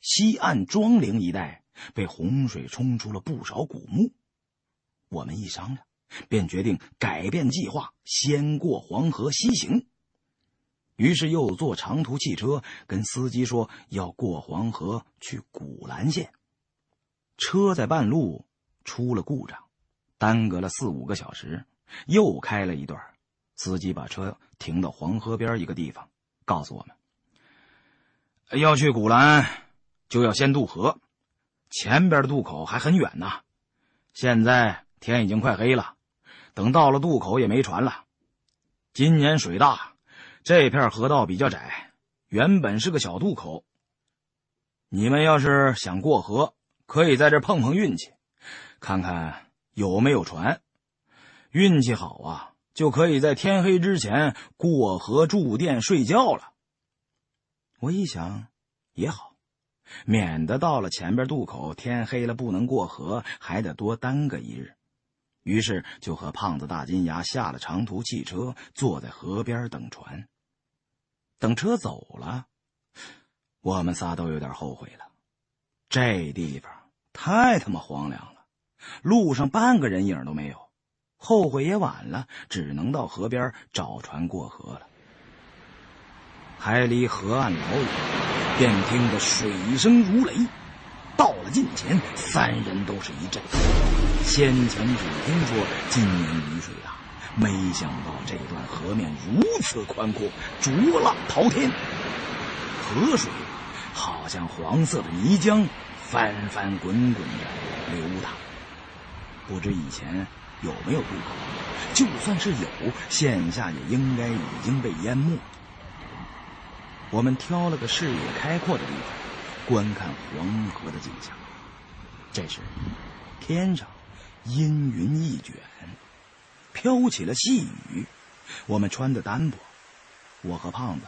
西岸庄陵一带被洪水冲出了不少古墓。我们一商量，便决定改变计划，先过黄河西行。于是又坐长途汽车，跟司机说要过黄河去古兰县。车在半路出了故障，耽搁了四五个小时。又开了一段，司机把车停到黄河边一个地方。告诉我们，要去古兰，就要先渡河，前边的渡口还很远呢。现在天已经快黑了，等到了渡口也没船了。今年水大，这片河道比较窄，原本是个小渡口。你们要是想过河，可以在这碰碰运气，看看有没有船。运气好啊！就可以在天黑之前过河住店睡觉了。我一想，也好，免得到了前边渡口天黑了不能过河，还得多耽搁一日。于是就和胖子大金牙下了长途汽车，坐在河边等船。等车走了，我们仨都有点后悔了。这地方太他妈荒凉了，路上半个人影都没有。后悔也晚了，只能到河边找船过河了。还离河岸老远，便听得水声如雷。到了近前，三人都是一震。先前只听说今年雨水大，没想到这段河面如此宽阔，浊浪滔天。河水好像黄色的泥浆，翻翻滚滚的流淌。不知以前。有没有渡口。就算是有，现下也应该已经被淹没。我们挑了个视野开阔的地方，观看黄河的景象。这时，天上阴云一卷，飘起了细雨。我们穿的单薄，我和胖子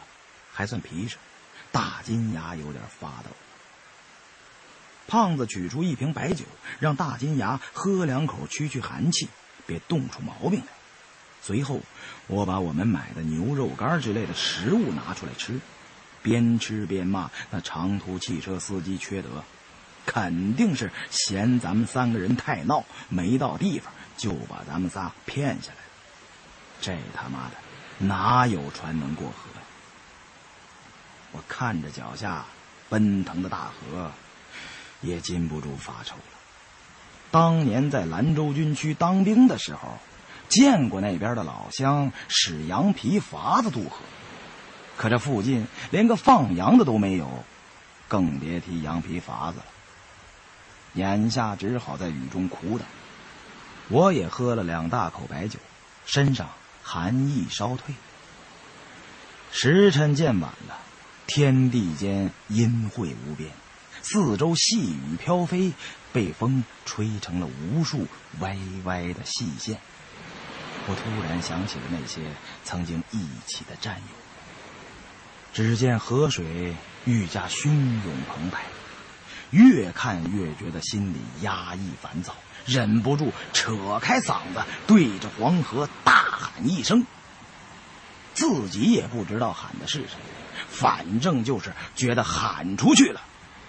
还算皮实，大金牙有点发抖。胖子取出一瓶白酒，让大金牙喝两口驱驱寒气，别冻出毛病来。随后，我把我们买的牛肉干之类的食物拿出来吃，边吃边骂那长途汽车司机缺德，肯定是嫌咱们三个人太闹，没到地方就把咱们仨骗下来。这他妈的哪有船能过河呀？我看着脚下奔腾的大河，也禁不住发愁了。当年在兰州军区当兵的时候。见过那边的老乡使羊皮筏子渡河，可这附近连个放羊的都没有，更别提羊皮筏子了。眼下只好在雨中苦等。我也喝了两大口白酒，身上寒意稍退。时辰渐晚了，天地间阴晦无边，四周细雨飘飞，被风吹成了无数歪歪的细线。我突然想起了那些曾经一起的战友。只见河水愈加汹涌澎湃，越看越觉得心里压抑烦躁，忍不住扯开嗓子对着黄河大喊一声。自己也不知道喊的是谁，反正就是觉得喊出去了，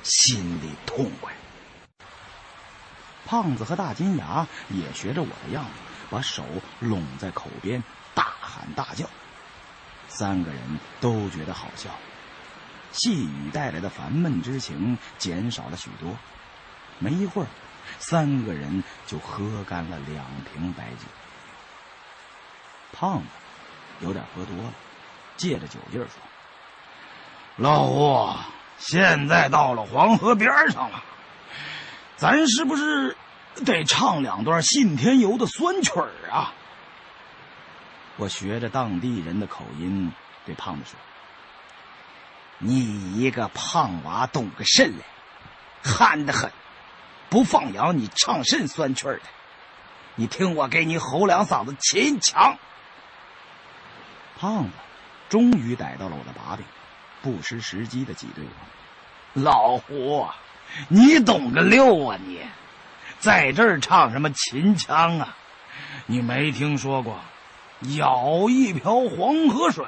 心里痛快。胖子和大金牙也学着我的样子。把手拢在口边，大喊大叫，三个人都觉得好笑。细雨带来的烦闷之情减少了许多。没一会儿，三个人就喝干了两瓶白酒。胖子有点喝多了，借着酒劲儿说：“老胡，现在到了黄河边上了，咱是不是？”得唱两段信天游的酸曲儿啊！我学着当地人的口音对胖子说：“你一个胖娃懂个甚嘞？憨得很！不放羊你唱甚酸曲儿的？你听我给你吼两嗓子秦腔。”胖子终于逮到了我的把柄，不失时机的挤兑我：“老胡，你懂个六啊你！”在这儿唱什么秦腔啊？你没听说过，舀一瓢黄河水，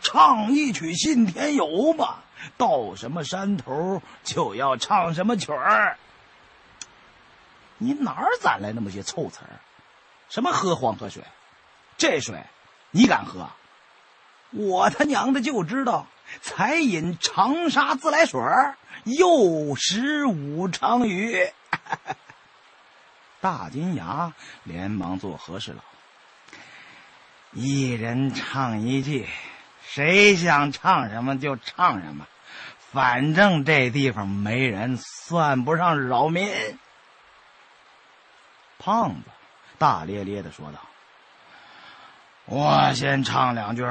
唱一曲信天游吧？到什么山头就要唱什么曲儿。你哪儿攒来那么些臭词儿？什么喝黄河水？这水你敢喝？我他娘的就知道，才饮长沙自来水又食武昌鱼。大金牙连忙做和事佬，一人唱一句，谁想唱什么就唱什么，反正这地方没人，算不上扰民。胖子大咧咧的说道：“我先唱两句，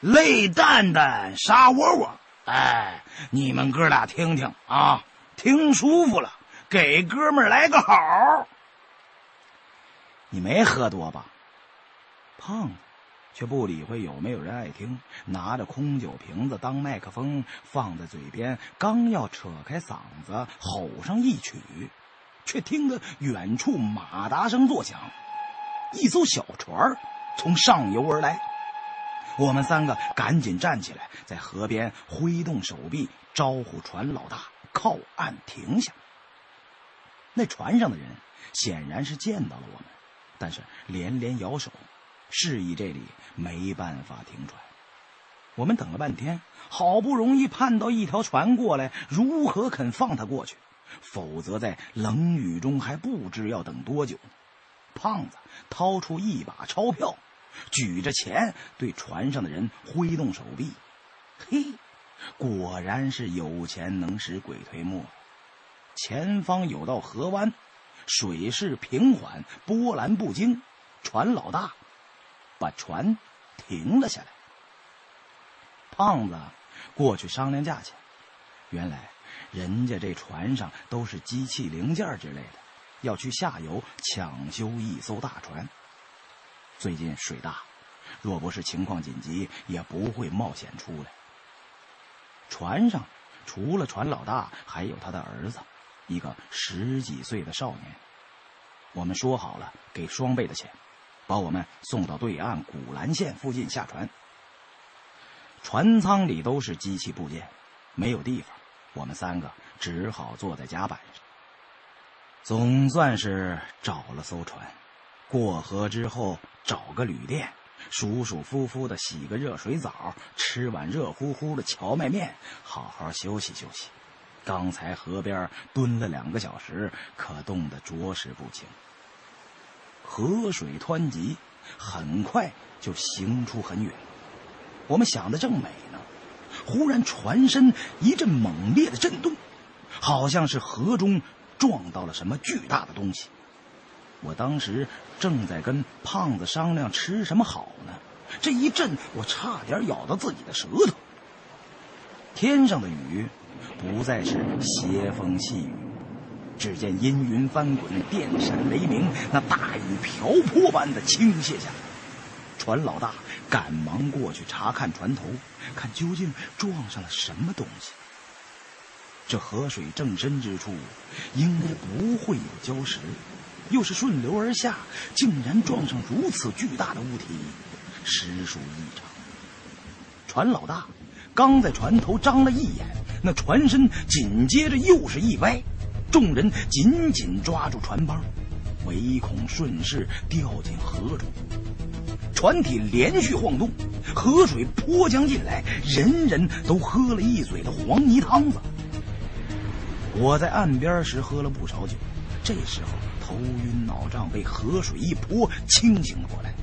泪蛋蛋，沙窝窝。哎，你们哥俩听听啊，听舒服了。”给哥们来个好！你没喝多吧？胖子却不理会有没有人爱听，拿着空酒瓶子当麦克风放在嘴边，刚要扯开嗓子吼上一曲，却听得远处马达声作响，一艘小船从上游而来。我们三个赶紧站起来，在河边挥动手臂招呼船老大靠岸停下。那船上的人显然是见到了我们，但是连连摇手，示意这里没办法停船。我们等了半天，好不容易盼到一条船过来，如何肯放他过去？否则在冷雨中还不知要等多久。胖子掏出一把钞票，举着钱对船上的人挥动手臂。嘿，果然是有钱能使鬼推磨。前方有道河湾，水势平缓，波澜不惊。船老大把船停了下来。胖子过去商量价钱，原来人家这船上都是机器零件之类的，要去下游抢修一艘大船。最近水大，若不是情况紧急，也不会冒险出来。船上除了船老大，还有他的儿子，一个十几岁的少年。我们说好了，给双倍的钱，把我们送到对岸古兰县附近下船。船舱里都是机器部件，没有地方，我们三个只好坐在甲板上。总算是找了艘船。过河之后，找个旅店，舒舒服服的洗个热水澡，吃碗热乎乎的荞麦面，好好休息休息。刚才河边蹲了两个小时，可冻得着实不轻。河水湍急，很快就行出很远。我们想的正美呢，忽然船身一阵猛烈的震动，好像是河中撞到了什么巨大的东西。我当时正在跟胖子商量吃什么好呢，这一震，我差点咬到自己的舌头。天上的雨不再是斜风细雨，只见阴云翻滚，电闪雷鸣，那大雨瓢泼般的倾泻下来。船老大赶忙过去查看船头，看究竟撞上了什么东西。这河水正深之处，应该不会有礁石。又是顺流而下，竟然撞上如此巨大的物体，实属异常。船老大刚在船头张了一眼，那船身紧接着又是一歪，众人紧紧抓住船帮，唯恐顺势掉进河中。船体连续晃动，河水泼将进来，人人都喝了一嘴的黄泥汤子。我在岸边时喝了不少酒，这时候。头晕脑胀，被河水一泼，清醒了过来，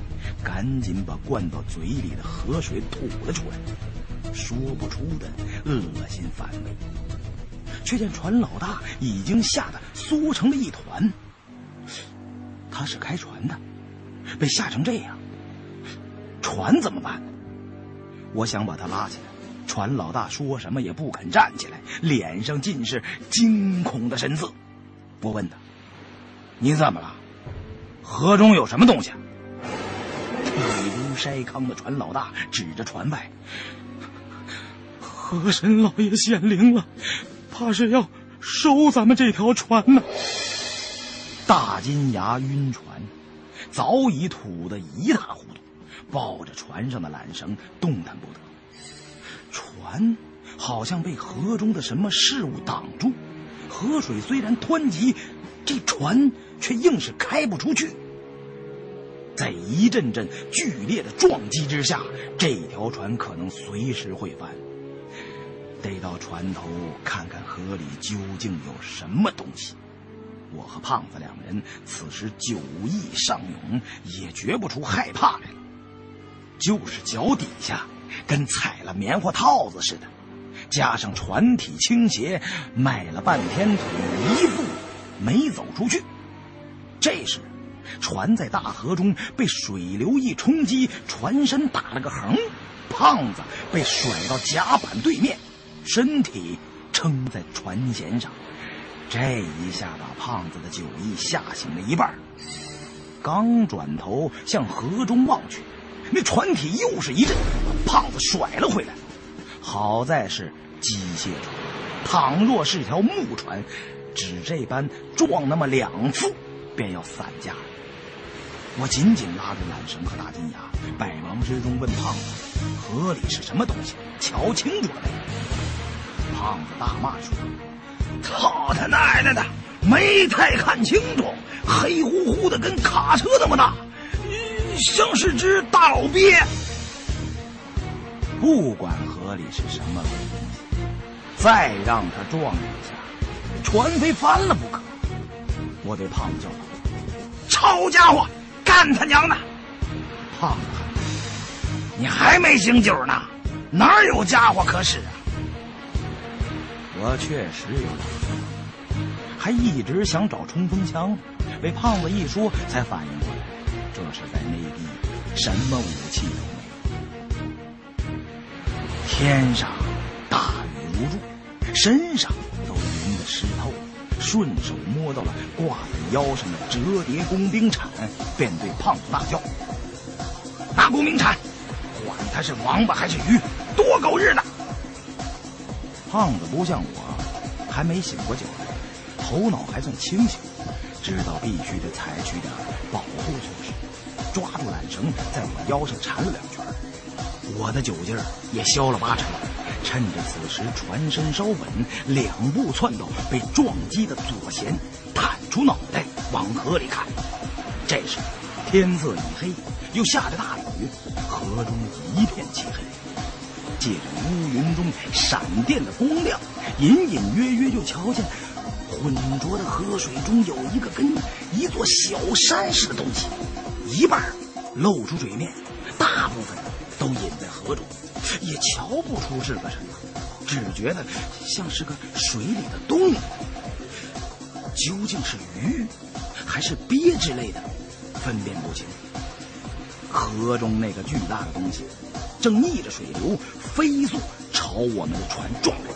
赶紧把灌到嘴里的河水吐了出来，说不出的恶心反胃。却见船老大已经吓得缩成了一团。他是开船的，被吓成这样，船怎么办？我想把他拉起来，船老大说什么也不肯站起来，脸上尽是惊恐的神色。我问他。你怎么了？河中有什么东西？退如筛糠的船老大指着船外：“河神老爷显灵了，怕是要收咱们这条船呢。”大金牙晕船，早已吐得一塌糊涂，抱着船上的缆绳动弹不得。船好像被河中的什么事物挡住，河水虽然湍急，这船。却硬是开不出去，在一阵阵剧烈的撞击之下，这条船可能随时会翻。得到船头看看河里究竟有什么东西。我和胖子两人此时酒意上涌，也觉不出害怕来了，就是脚底下跟踩了棉花套子似的，加上船体倾斜，迈了半天腿，一步没走出去。这时，船在大河中被水流一冲击，船身打了个横，胖子被甩到甲板对面，身体撑在船舷上。这一下把胖子的酒意吓醒了一半。刚转头向河中望去，那船体又是一震，把胖子甩了回来。好在是机械船，倘若是条木船，只这般撞那么两次。便要散架了。我紧紧拉着缆绳和大金牙，百忙之中问胖子：“河里是什么东西？瞧清楚了没？”胖子大骂说：“操他奶奶的，没太看清楚，黑乎乎的，跟卡车那么大，像是只大老鳖。不管河里是什么东西，再让他撞一下，船非翻了不可。”我对胖子叫道。抄家伙，干他娘的！胖子，你还没醒酒呢，哪有家伙可使啊？我确实有，还一直想找冲锋枪，被胖子一说，才反应过来，这是在内地，什么武器都没有。天上大雨如注，身上都淋得湿透。顺手摸到了挂在腰上的折叠工兵铲，便对胖子大叫：“拿工兵铲！管他是王八还是鱼，多狗日的！”胖子不像我，还没醒过酒来，头脑还算清醒，知道必须得采取点保护措施，抓住缆绳在我腰上缠了两圈，我的酒劲儿也消了八成。趁着此时船身稍稳，两步窜到被撞击的左舷，探出脑袋往河里看。这时天色已黑，又下着大雨，河中一片漆黑。借着乌云中闪电的光亮，隐隐约约就瞧见浑浊的河水中有一个跟一座小山似的东西，一半露出水面，大部分都隐在河中。也瞧不出是个什么，只觉得像是个水里的东西。究竟是鱼，还是鳖之类的，分辨不清。河中那个巨大的东西，正逆着水流飞速朝我们的船撞来。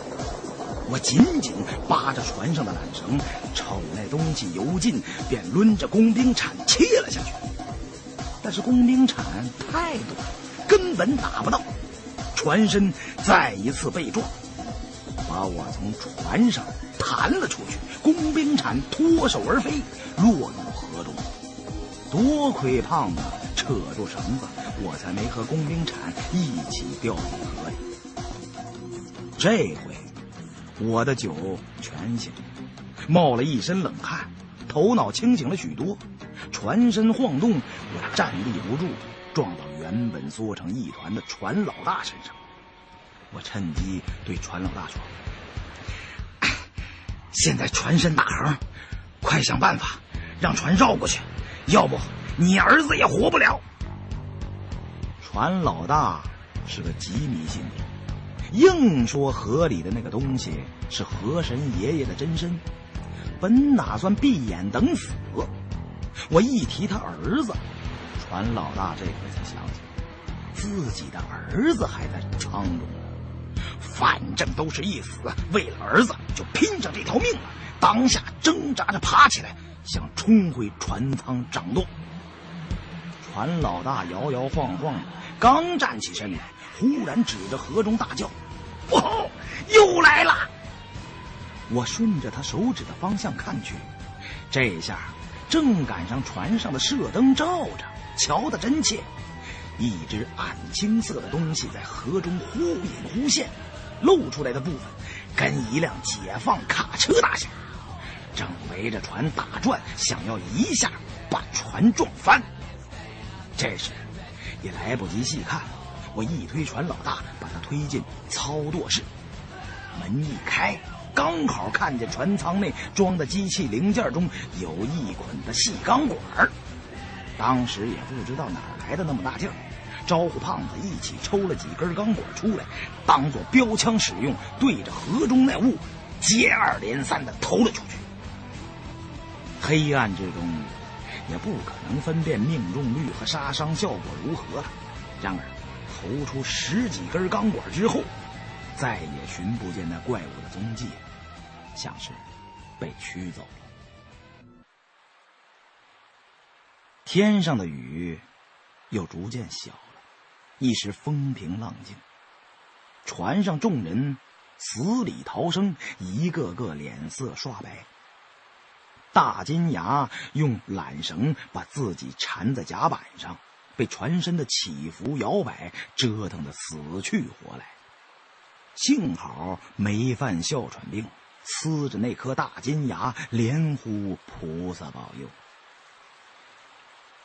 我紧紧扒着船上的缆绳，瞅那东西游近，便抡着工兵铲切了下去。但是工兵铲太短，根本打不到。船身再一次被撞，把我从船上弹了出去，工兵铲脱手而飞，落入河中。多亏胖子扯住绳子，我才没和工兵铲一起掉进河里。这回我的酒全醒，冒了一身冷汗，头脑清醒了许多。船身晃动，我站立不住。撞到原本缩成一团的船老大身上，我趁机对船老大说：“ 现在船身大横，快想办法让船绕过去，要不你儿子也活不了。”船老大是个极迷信的人，硬说河里的那个东西是河神爷爷的真身，本打算闭眼等死，我一提他儿子。船老大这回才想起，自己的儿子还在舱中呢。反正都是一死，为了儿子就拼上这条命了。当下挣扎着爬起来，想冲回船舱掌舵。船老大摇摇晃晃的，刚站起身来，忽然指着河中大叫：“哦，又来了！”我顺着他手指的方向看去，这下正赶上船上的射灯照着。瞧得真切，一只暗青色的东西在河中忽隐忽现，露出来的部分跟一辆解放卡车大小，正围着船打转，想要一下把船撞翻。这时也来不及细看，我一推船老大，把他推进操舵室，门一开，刚好看见船舱内装的机器零件中有一捆的细钢管当时也不知道哪来的那么大劲儿，招呼胖子一起抽了几根钢管出来，当做标枪使用，对着河中那物接二连三的投了出去。黑暗之中，也不可能分辨命中率和杀伤效果如何了。然而，投出十几根钢管之后，再也寻不见那怪物的踪迹，像是被驱走了。天上的雨又逐渐小了，一时风平浪静。船上众人死里逃生，一个个脸色刷白。大金牙用缆绳把自己缠在甲板上，被船身的起伏摇摆折腾的死去活来。幸好没犯哮喘病，呲着那颗大金牙，连呼菩萨保佑。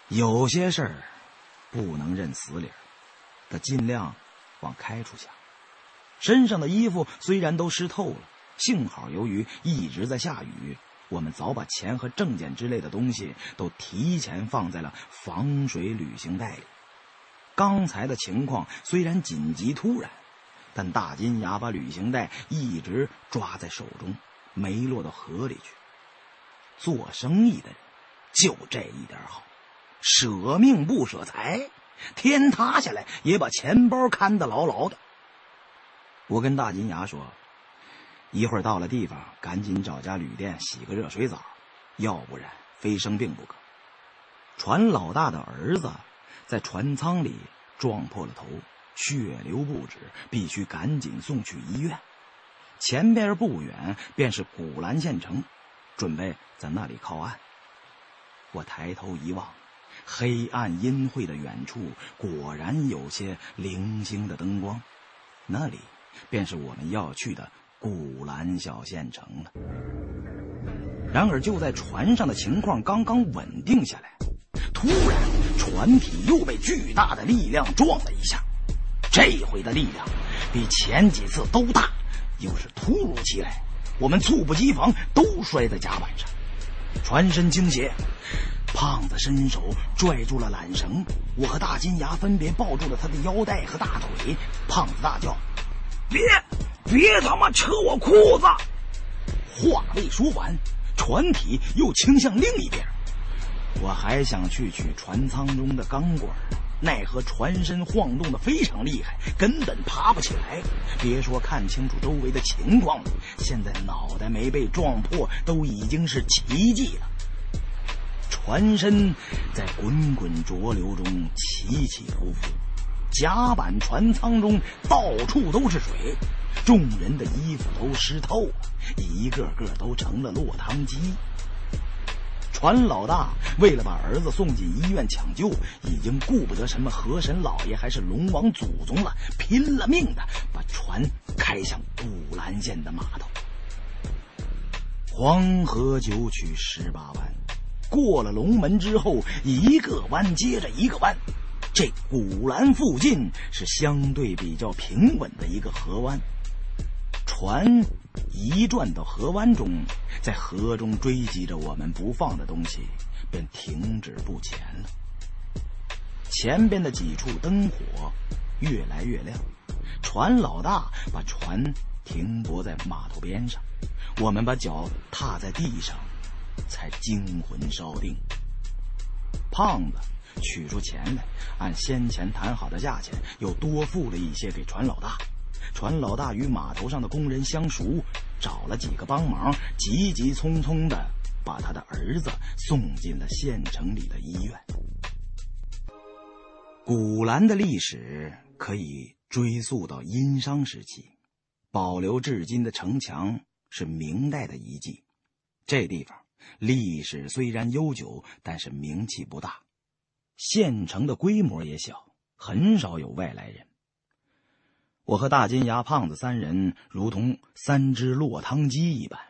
有些事儿不能认死理儿，得尽量往开处想。身上的衣服虽然都湿透了，幸好由于一直在下雨，我们早把钱和证件之类的东西都提前放在了防水旅行袋里。刚才的情况虽然紧急突然，但大金牙把旅行袋一直抓在手中，没落到河里去。做生意的人。就这一点好，舍命不舍财，天塌下来也把钱包看得牢牢的。我跟大金牙说：“一会儿到了地方，赶紧找家旅店洗个热水澡，要不然非生病不可。”船老大的儿子在船舱里撞破了头，血流不止，必须赶紧送去医院。前边不远便是古兰县城，准备在那里靠岸。我抬头一望，黑暗阴晦的远处果然有些零星的灯光，那里便是我们要去的古兰小县城了。然而，就在船上的情况刚刚稳定下来，突然船体又被巨大的力量撞了一下，这回的力量比前几次都大。又是突如其来，我们猝不及防，都摔在甲板上，船身倾斜。胖子伸手拽住了缆绳，我和大金牙分别抱住了他的腰带和大腿。胖子大叫：“别，别他妈扯我裤子！”话未说完，船体又倾向另一边。我还想去取船舱中的钢管。奈何船身晃动的非常厉害，根本爬不起来。别说看清楚周围的情况了，现在脑袋没被撞破都已经是奇迹了。船身在滚滚浊流中起起伏伏，甲板、船舱中到处都是水，众人的衣服都湿透了，一个个都成了落汤鸡。船老大为了把儿子送进医院抢救，已经顾不得什么河神老爷还是龙王祖宗了，拼了命的把船开向古兰县的码头。黄河九曲十八弯，过了龙门之后，一个弯接着一个弯，这古兰附近是相对比较平稳的一个河湾。船一转到河湾中，在河中追击着我们不放的东西，便停止不前了。前边的几处灯火越来越亮，船老大把船停泊在码头边上，我们把脚踏在地上，才惊魂稍定。胖子取出钱来，按先前谈好的价钱，又多付了一些给船老大。船老大与码头上的工人相熟，找了几个帮忙，急急匆匆的把他的儿子送进了县城里的医院。古兰的历史可以追溯到殷商时期，保留至今的城墙是明代的遗迹。这地方历史虽然悠久，但是名气不大，县城的规模也小，很少有外来人。我和大金牙、胖子三人如同三只落汤鸡一般，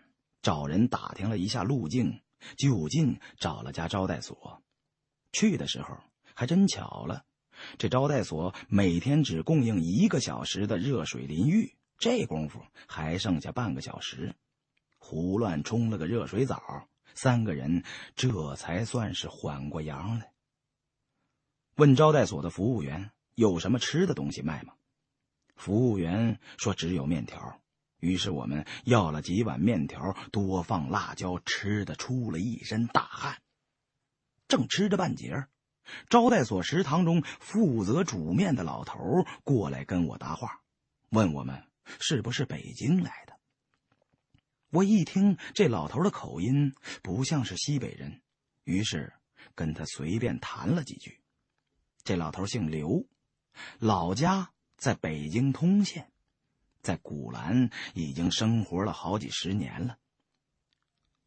找人打听了一下路径，就近找了家招待所。去的时候还真巧了，这招待所每天只供应一个小时的热水淋浴，这功夫还剩下半个小时，胡乱冲了个热水澡，三个人这才算是缓过阳来。问招待所的服务员有什么吃的东西卖吗？服务员说：“只有面条。”于是我们要了几碗面条，多放辣椒，吃的出了一身大汗。正吃着半截招待所食堂中负责煮面的老头过来跟我搭话，问我们是不是北京来的。我一听这老头的口音不像是西北人，于是跟他随便谈了几句。这老头姓刘，老家。在北京通县，在古兰已经生活了好几十年了。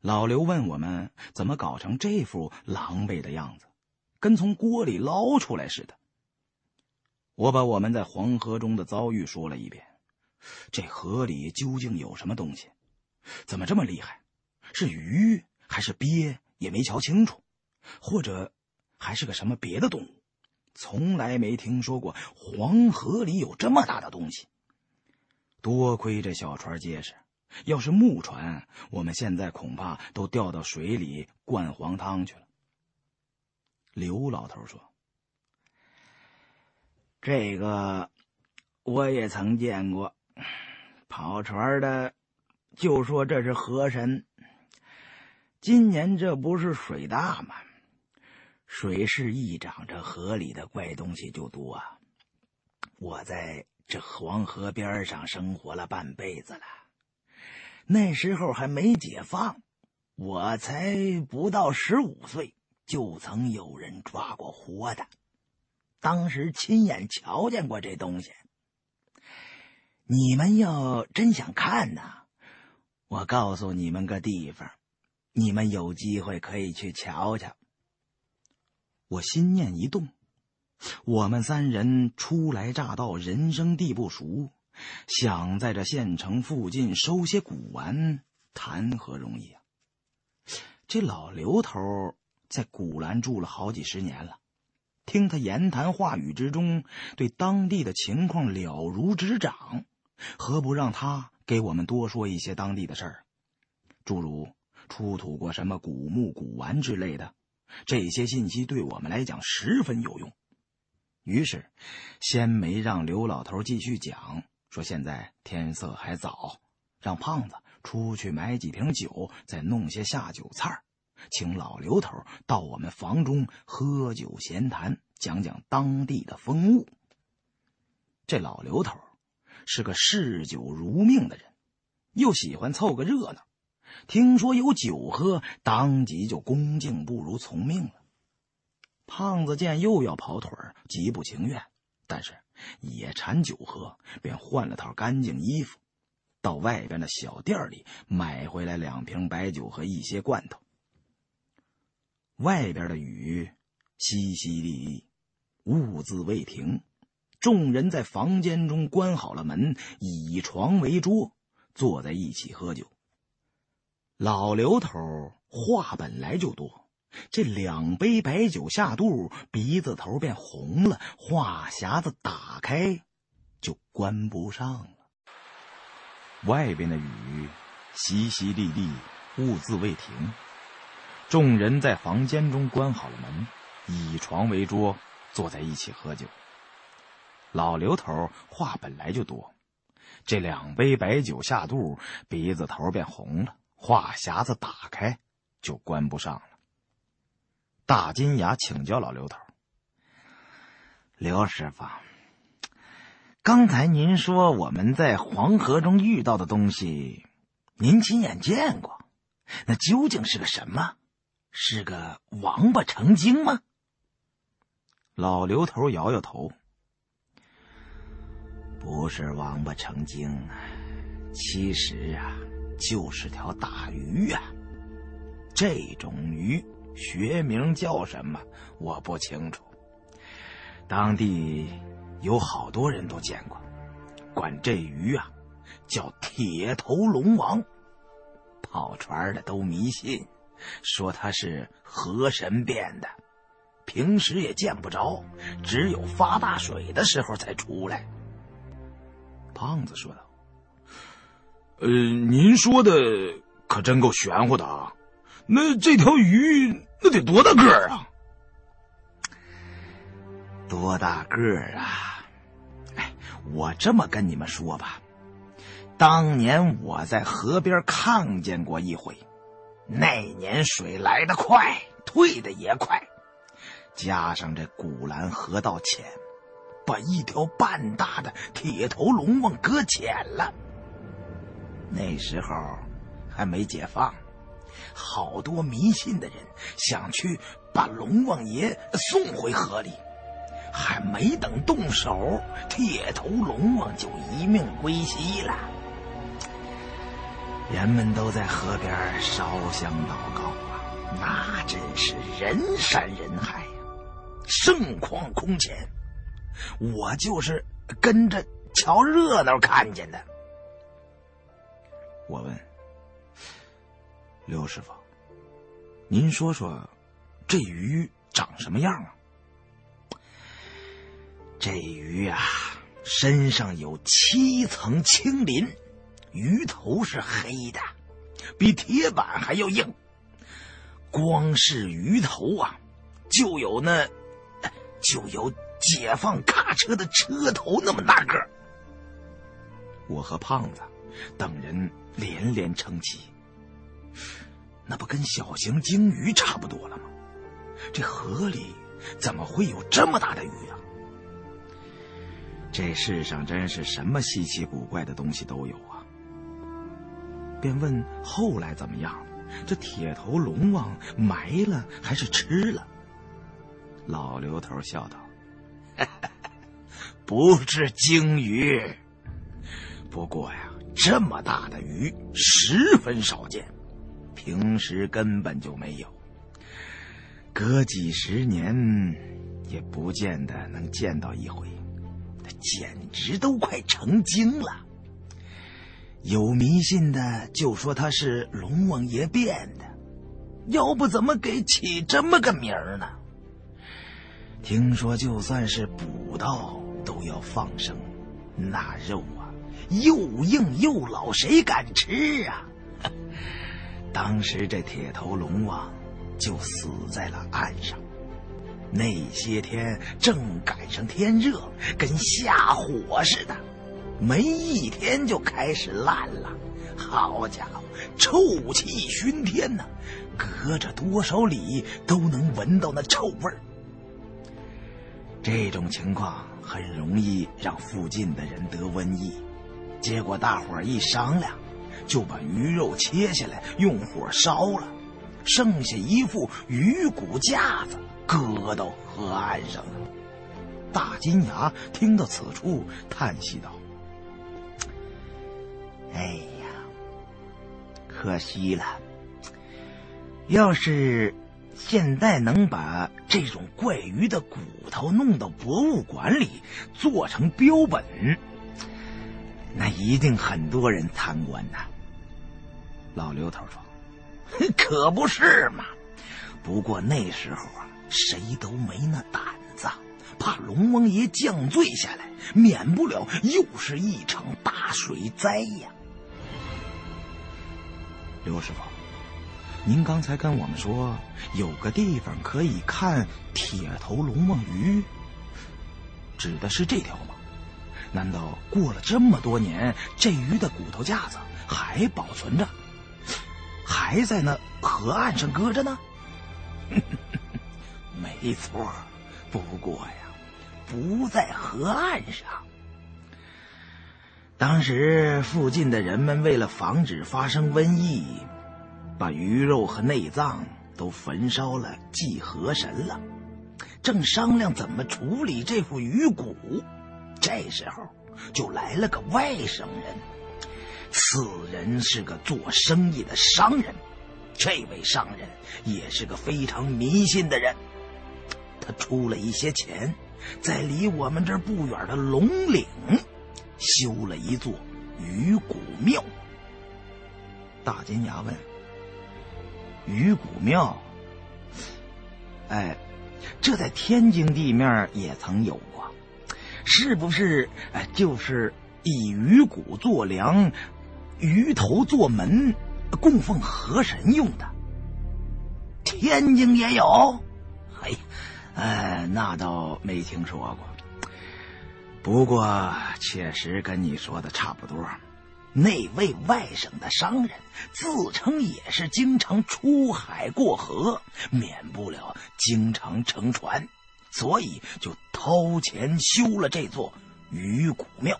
老刘问我们怎么搞成这副狼狈的样子，跟从锅里捞出来似的。我把我们在黄河中的遭遇说了一遍。这河里究竟有什么东西？怎么这么厉害？是鱼还是鳖？也没瞧清楚，或者还是个什么别的动物？从来没听说过黄河里有这么大的东西。多亏这小船结实，要是木船，我们现在恐怕都掉到水里灌黄汤去了。刘老头说：“这个我也曾见过，跑船的就说这是河神。今年这不是水大吗？水势一涨，这河里的怪东西就多。啊。我在这黄河边上生活了半辈子了，那时候还没解放，我才不到十五岁，就曾有人抓过活的，当时亲眼瞧见过这东西。你们要真想看呢，我告诉你们个地方，你们有机会可以去瞧瞧。我心念一动，我们三人初来乍到，人生地不熟，想在这县城附近收些古玩，谈何容易啊！这老刘头在古兰住了好几十年了，听他言谈话语之中，对当地的情况了如指掌，何不让他给我们多说一些当地的事儿，诸如出土过什么古墓、古玩之类的。这些信息对我们来讲十分有用，于是先没让刘老头继续讲，说现在天色还早，让胖子出去买几瓶酒，再弄些下酒菜请老刘头到我们房中喝酒闲谈，讲讲当地的风物。这老刘头是个嗜酒如命的人，又喜欢凑个热闹。听说有酒喝，当即就恭敬不如从命了。胖子见又要跑腿儿，极不情愿，但是也馋酒喝，便换了套干净衣服，到外边的小店里买回来两瓶白酒和一些罐头。外边的雨淅淅沥沥，兀自未停。众人在房间中关好了门，以床为桌，坐在一起喝酒。老刘头话本来就多，这两杯白酒下肚，鼻子头便红了，话匣子打开就关不上了。外边的雨淅淅沥沥，兀自未停。众人在房间中关好了门，以床为桌，坐在一起喝酒。老刘头话本来就多，这两杯白酒下肚，鼻子头便红了。话匣子打开，就关不上了。大金牙请教老刘头：“刘师傅，刚才您说我们在黄河中遇到的东西，您亲眼见过，那究竟是个什么？是个王八成精吗？”老刘头摇摇头：“不是王八成精，其实啊。”就是条大鱼呀，这种鱼学名叫什么我不清楚。当地有好多人都见过，管这鱼啊叫铁头龙王。跑船的都迷信，说它是河神变的，平时也见不着，只有发大水的时候才出来。胖子说道。呃，您说的可真够玄乎的啊！那这条鱼那得多大个儿啊？多大个儿啊？哎，我这么跟你们说吧，当年我在河边看见过一回，那年水来得快，退的也快，加上这古兰河道浅，把一条半大的铁头龙王搁浅了。那时候还没解放，好多迷信的人想去把龙王爷送回河里，还没等动手，铁头龙王就一命归西了。人们都在河边烧香祷告啊，那真是人山人海呀，盛况空前。我就是跟着瞧热闹看见的。我问刘师傅：“您说说，这鱼长什么样啊？”这鱼啊，身上有七层青鳞，鱼头是黑的，比铁板还要硬。光是鱼头啊，就有那就有解放卡车的车头那么大个我和胖子等人。连连称奇，那不跟小型鲸鱼差不多了吗？这河里怎么会有这么大的鱼啊？这世上真是什么稀奇古怪的东西都有啊！便问后来怎么样？这铁头龙王埋了还是吃了？老刘头笑道：“不是鲸鱼，不过呀，这么大的鱼十分少见，平时根本就没有。隔几十年，也不见得能见到一回。”简直都快成精了。有迷信的就说他是龙王爷变的，要不怎么给起这么个名儿呢？听说就算是捕到都要放生，那肉又硬又老，谁敢吃啊？当时这铁头龙王就死在了岸上。那些天正赶上天热，跟下火似的，没一天就开始烂了。好家伙，臭气熏天呐，隔着多少里都能闻到那臭味儿。这种情况很容易让附近的人得瘟疫，结果大伙一商量，就把鱼肉切下来用火烧了，剩下一副鱼骨架子。搁到河岸上了。大金牙听到此处，叹息道：“哎呀，可惜了！要是现在能把这种怪鱼的骨头弄到博物馆里做成标本，那一定很多人参观呐。”老刘头说：“可不是嘛！不过那时候啊。”谁都没那胆子，怕龙王爷降罪下来，免不了又是一场大水灾呀。刘师傅，您刚才跟我们说有个地方可以看铁头龙王鱼，指的是这条吗？难道过了这么多年，这鱼的骨头架子还保存着，还在那河岸上搁着呢？没错，不过呀，不在河岸上。当时附近的人们为了防止发生瘟疫，把鱼肉和内脏都焚烧了祭河神了。正商量怎么处理这副鱼骨，这时候就来了个外省人。此人是个做生意的商人，这位商人也是个非常迷信的人。他出了一些钱，在离我们这儿不远的龙岭修了一座鱼骨庙。大金牙问：“鱼骨庙？哎，这在天津地面也曾有过，是不是？哎，就是以鱼骨做梁，鱼头做门，供奉河神用的。天津也有。嘿。”哎，那倒没听说过。不过确实跟你说的差不多。那位外省的商人自称也是经常出海过河，免不了经常乘船，所以就掏钱修了这座鱼骨庙。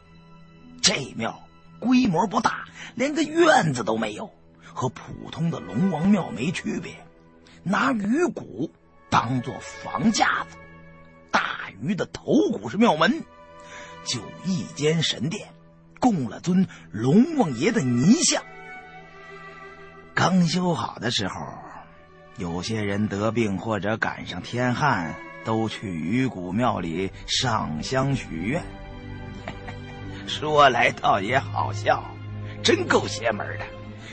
这庙规模不大，连个院子都没有，和普通的龙王庙没区别。拿鱼骨。当做房架子，大鱼的头骨是庙门，就一间神殿，供了尊龙王爷的泥像。刚修好的时候，有些人得病或者赶上天旱，都去鱼骨庙里上香许愿。说来倒也好笑，真够邪门的，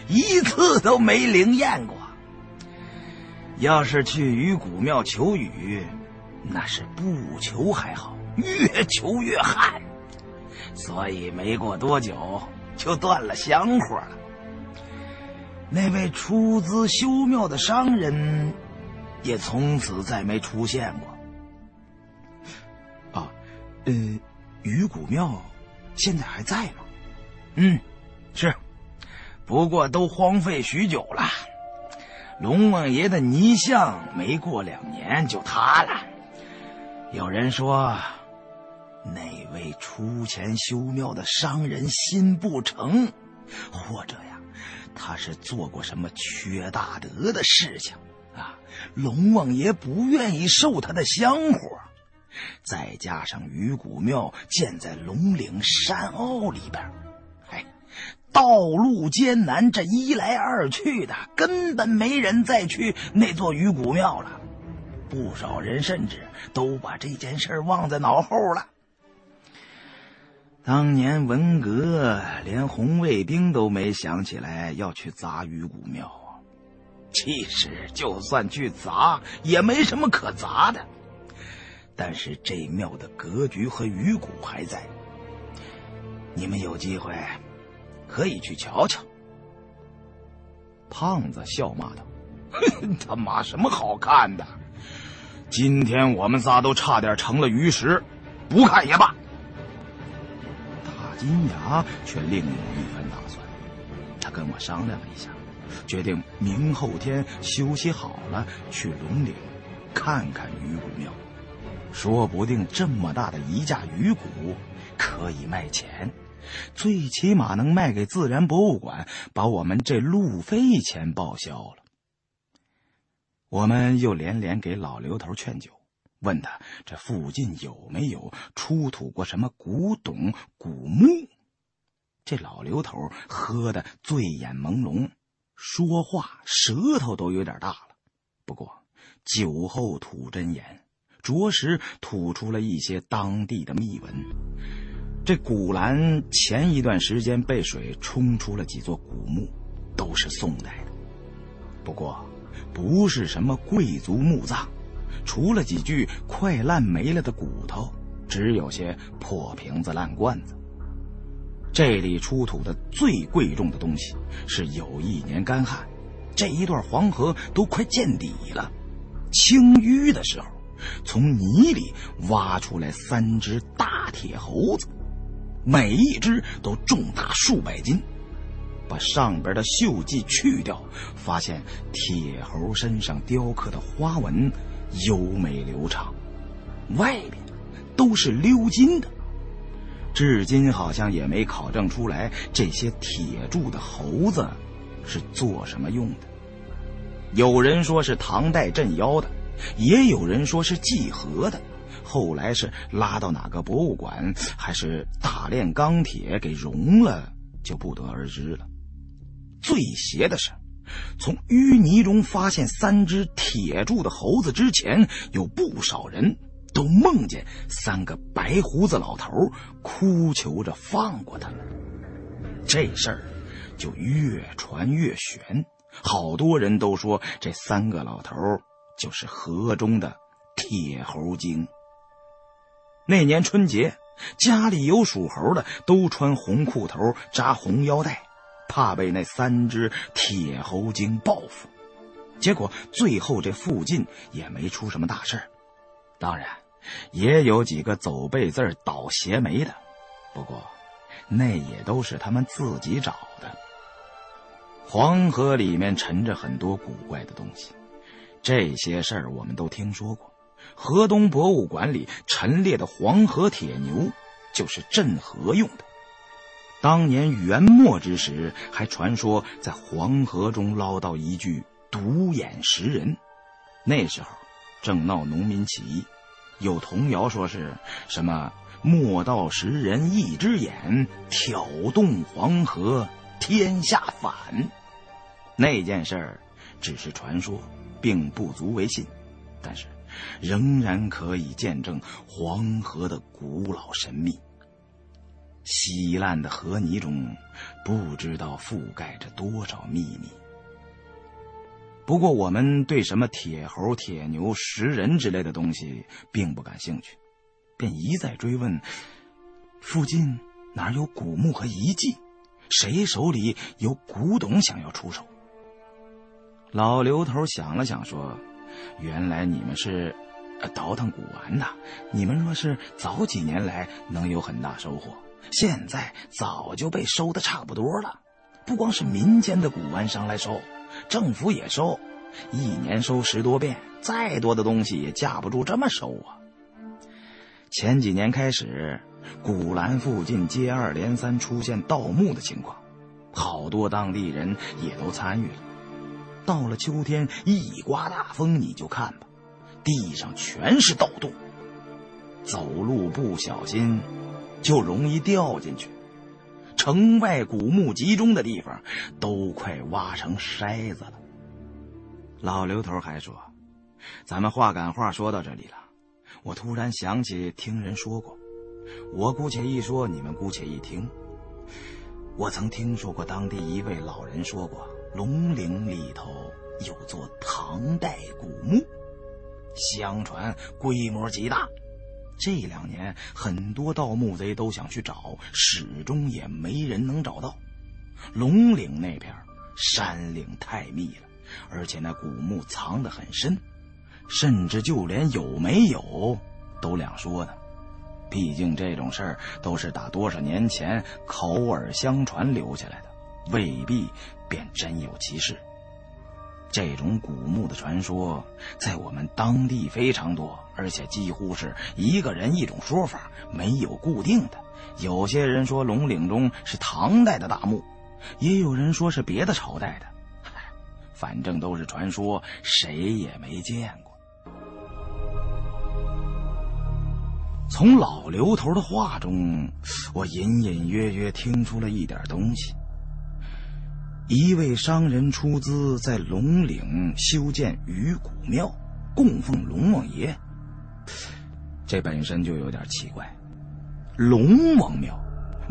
一次都没灵验过。要是去鱼骨庙求雨，那是不求还好，越求越旱，所以没过多久就断了香火了。那位出资修庙的商人，也从此再没出现过。呃，鱼骨庙现在还在吗？嗯，是，不过都荒废许久了。龙王爷的泥像没过两年就塌了。有人说，那位出钱修庙的商人心不诚，或者呀，他是做过什么缺大德的事情啊？龙王爷不愿意受他的香火。再加上鱼骨庙建在龙岭山坳里边，哎，道路艰难，这一来二去的，根本没人再去那座鱼骨庙了。不少人甚至都把这件事忘在脑后了。当年文革，连红卫兵都没想起来要去砸鱼骨庙啊！其实，就算去砸，也没什么可砸的。但是这庙的格局和鱼骨还在，你们有机会可以去瞧瞧。胖子笑骂道：“他妈什么好看的？今天我们仨都差点成了鱼食，不看也罢。”大金牙却另有一番打算，他跟我商量了一下，决定明后天休息好了去龙岭看看鱼骨庙。说不定这么大的一架鱼骨可以卖钱，最起码能卖给自然博物馆，把我们这路费钱报销了。我们又连连给老刘头劝酒，问他这附近有没有出土过什么古董古墓。这老刘头喝的醉眼朦胧，说话舌头都有点大了。不过酒后吐真言。着实吐出了一些当地的秘闻。这古兰前一段时间被水冲出了几座古墓，都是宋代的，不过不是什么贵族墓葬，除了几具快烂没了的骨头，只有些破瓶子烂罐子。这里出土的最贵重的东西是有一年干旱，这一段黄河都快见底了，清淤的时候。从泥里挖出来三只大铁猴子，每一只都重达数百斤。把上边的锈迹去掉，发现铁猴身上雕刻的花纹优美流畅，外边都是鎏金的。至今好像也没考证出来这些铁铸的猴子是做什么用的。有人说是唐代镇妖的。也有人说是祭河的，后来是拉到哪个博物馆，还是大炼钢铁给熔了，就不得而知了。最邪的是，从淤泥中发现三只铁铸的猴子之前，有不少人都梦见三个白胡子老头哭求着放过他们。这事儿就越传越悬，好多人都说这三个老头。就是河中的铁猴精。那年春节，家里有属猴的都穿红裤头、扎红腰带，怕被那三只铁猴精报复。结果最后这附近也没出什么大事当然，也有几个走背字倒邪霉的，不过那也都是他们自己找的。黄河里面沉着很多古怪的东西。这些事儿我们都听说过。河东博物馆里陈列的黄河铁牛，就是镇河用的。当年元末之时，还传说在黄河中捞到一具独眼石人。那时候正闹农民起义，有童谣说是什么“莫道石人一只眼，挑动黄河天下反”。那件事儿只是传说。并不足为信，但是仍然可以见证黄河的古老神秘。稀烂的河泥中，不知道覆盖着多少秘密。不过，我们对什么铁猴、铁牛、石人之类的东西并不感兴趣，便一再追问：附近哪有古墓和遗迹？谁手里有古董想要出手？老刘头想了想，说：“原来你们是倒腾古玩的。你们若是早几年来，能有很大收获。现在早就被收的差不多了。不光是民间的古玩商来收，政府也收。一年收十多遍，再多的东西也架不住这么收啊。前几年开始，古兰附近接二连三出现盗墓的情况，好多当地人也都参与了。到了秋天，一刮大风，你就看吧，地上全是盗洞，走路不小心就容易掉进去。城外古墓集中的地方都快挖成筛子了。老刘头还说：“咱们话赶话说到这里了。”我突然想起听人说过，我姑且一说，你们姑且一听。我曾听说过当地一位老人说过，龙陵里头有座唐代古墓，相传规模极大。这两年很多盗墓贼都想去找，始终也没人能找到。龙岭那片山岭太密了，而且那古墓藏得很深。甚至就连有没有都两说呢，毕竟这种事儿都是打多少年前口耳相传留下来的，未必便真有其事。这种古墓的传说在我们当地非常多，而且几乎是一个人一种说法，没有固定的。有些人说龙岭中是唐代的大墓，也有人说是别的朝代的，反正都是传说，谁也没见过。从老刘头的话中，我隐隐约约听出了一点东西。一位商人出资在龙岭修建鱼骨庙，供奉龙王爷。这本身就有点奇怪。龙王庙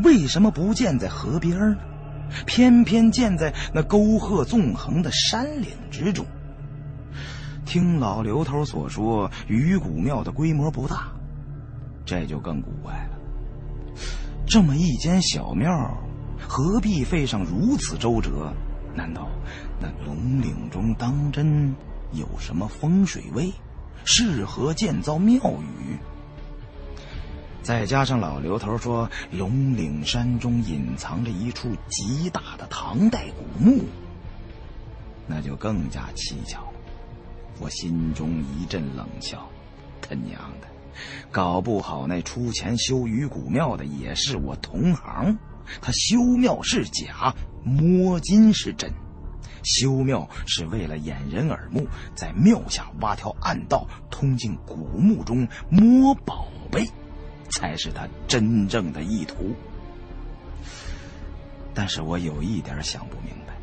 为什么不建在河边呢？偏偏建在那沟壑纵横的山岭之中。听老刘头所说，鱼骨庙的规模不大。这就更古怪了。这么一间小庙，何必费上如此周折？难道那龙岭中当真有什么风水位，适合建造庙宇？再加上老刘头说龙岭山中隐藏着一处极大的唐代古墓，那就更加蹊跷。我心中一阵冷笑：他娘的！搞不好那出钱修鱼骨庙的也是我同行，他修庙是假，摸金是真。修庙是为了掩人耳目，在庙下挖条暗道，通进古墓中摸宝贝，才是他真正的意图。但是我有一点想不明白：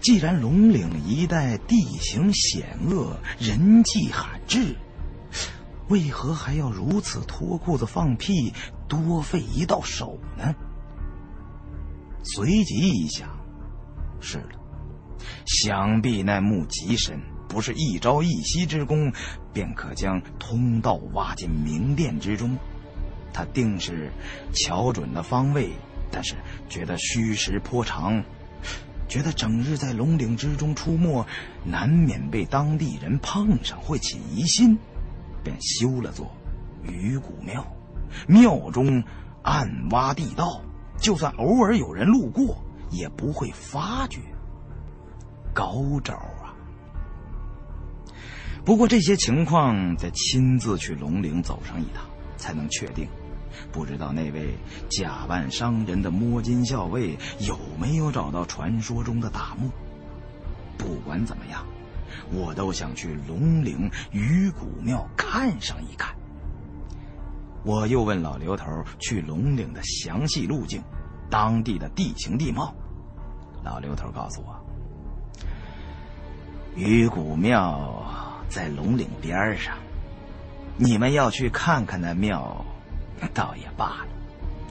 既然龙岭一带地形险恶，人迹罕至。为何还要如此脱裤子放屁，多费一道手呢？随即一想，是了，想必那墓极深，不是一朝一夕之功，便可将通道挖进明殿之中。他定是瞧准了方位，但是觉得虚实颇长，觉得整日在龙岭之中出没，难免被当地人碰上，会起疑心。便修了座鱼骨庙，庙中暗挖地道，就算偶尔有人路过，也不会发觉。高招啊！不过这些情况得亲自去龙陵走上一趟才能确定。不知道那位假扮商人的摸金校尉有没有找到传说中的大墓？不管怎么样。我都想去龙陵鱼骨庙看上一看。我又问老刘头去龙岭的详细路径，当地的地形地貌。老刘头告诉我，鱼骨庙在龙岭边上，你们要去看看那庙，倒也罢了，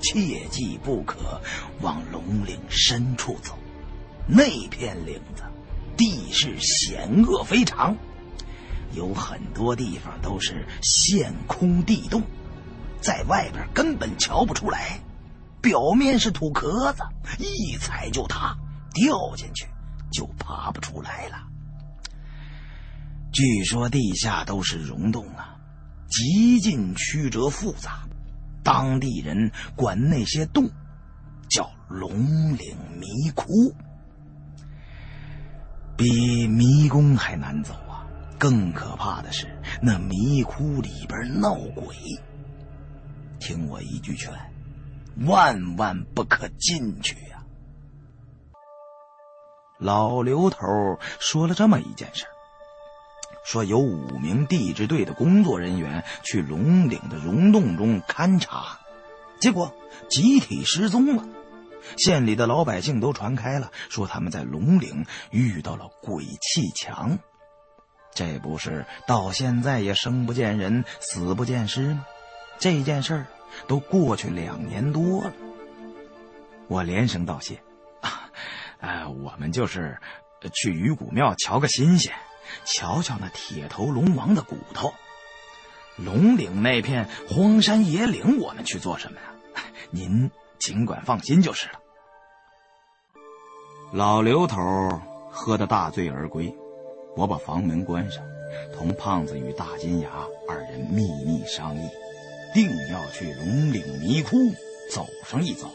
切记不可往龙岭深处走，那片岭子。地势险恶非常，有很多地方都是陷空地洞，在外边根本瞧不出来，表面是土壳子，一踩就塌，掉进去就爬不出来了。据说地下都是溶洞啊，极尽曲折复杂，当地人管那些洞叫龙岭迷窟。比迷宫还难走啊！更可怕的是，那迷窟里边闹鬼。听我一句劝，万万不可进去呀！老刘头说了这么一件事说有五名地质队的工作人员去龙岭的溶洞中勘察，结果集体失踪了。县里的老百姓都传开了，说他们在龙岭遇到了鬼气墙。这不是到现在也生不见人，死不见尸吗？这件事儿都过去两年多了。我连声道谢，啊，呃，我们就是去鱼骨庙瞧个新鲜，瞧瞧那铁头龙王的骨头。龙岭那片荒山野岭，我们去做什么呀？您。尽管放心就是了。老刘头喝得大醉而归，我把房门关上，同胖子与大金牙二人秘密商议，定要去龙岭迷窟走上一遭，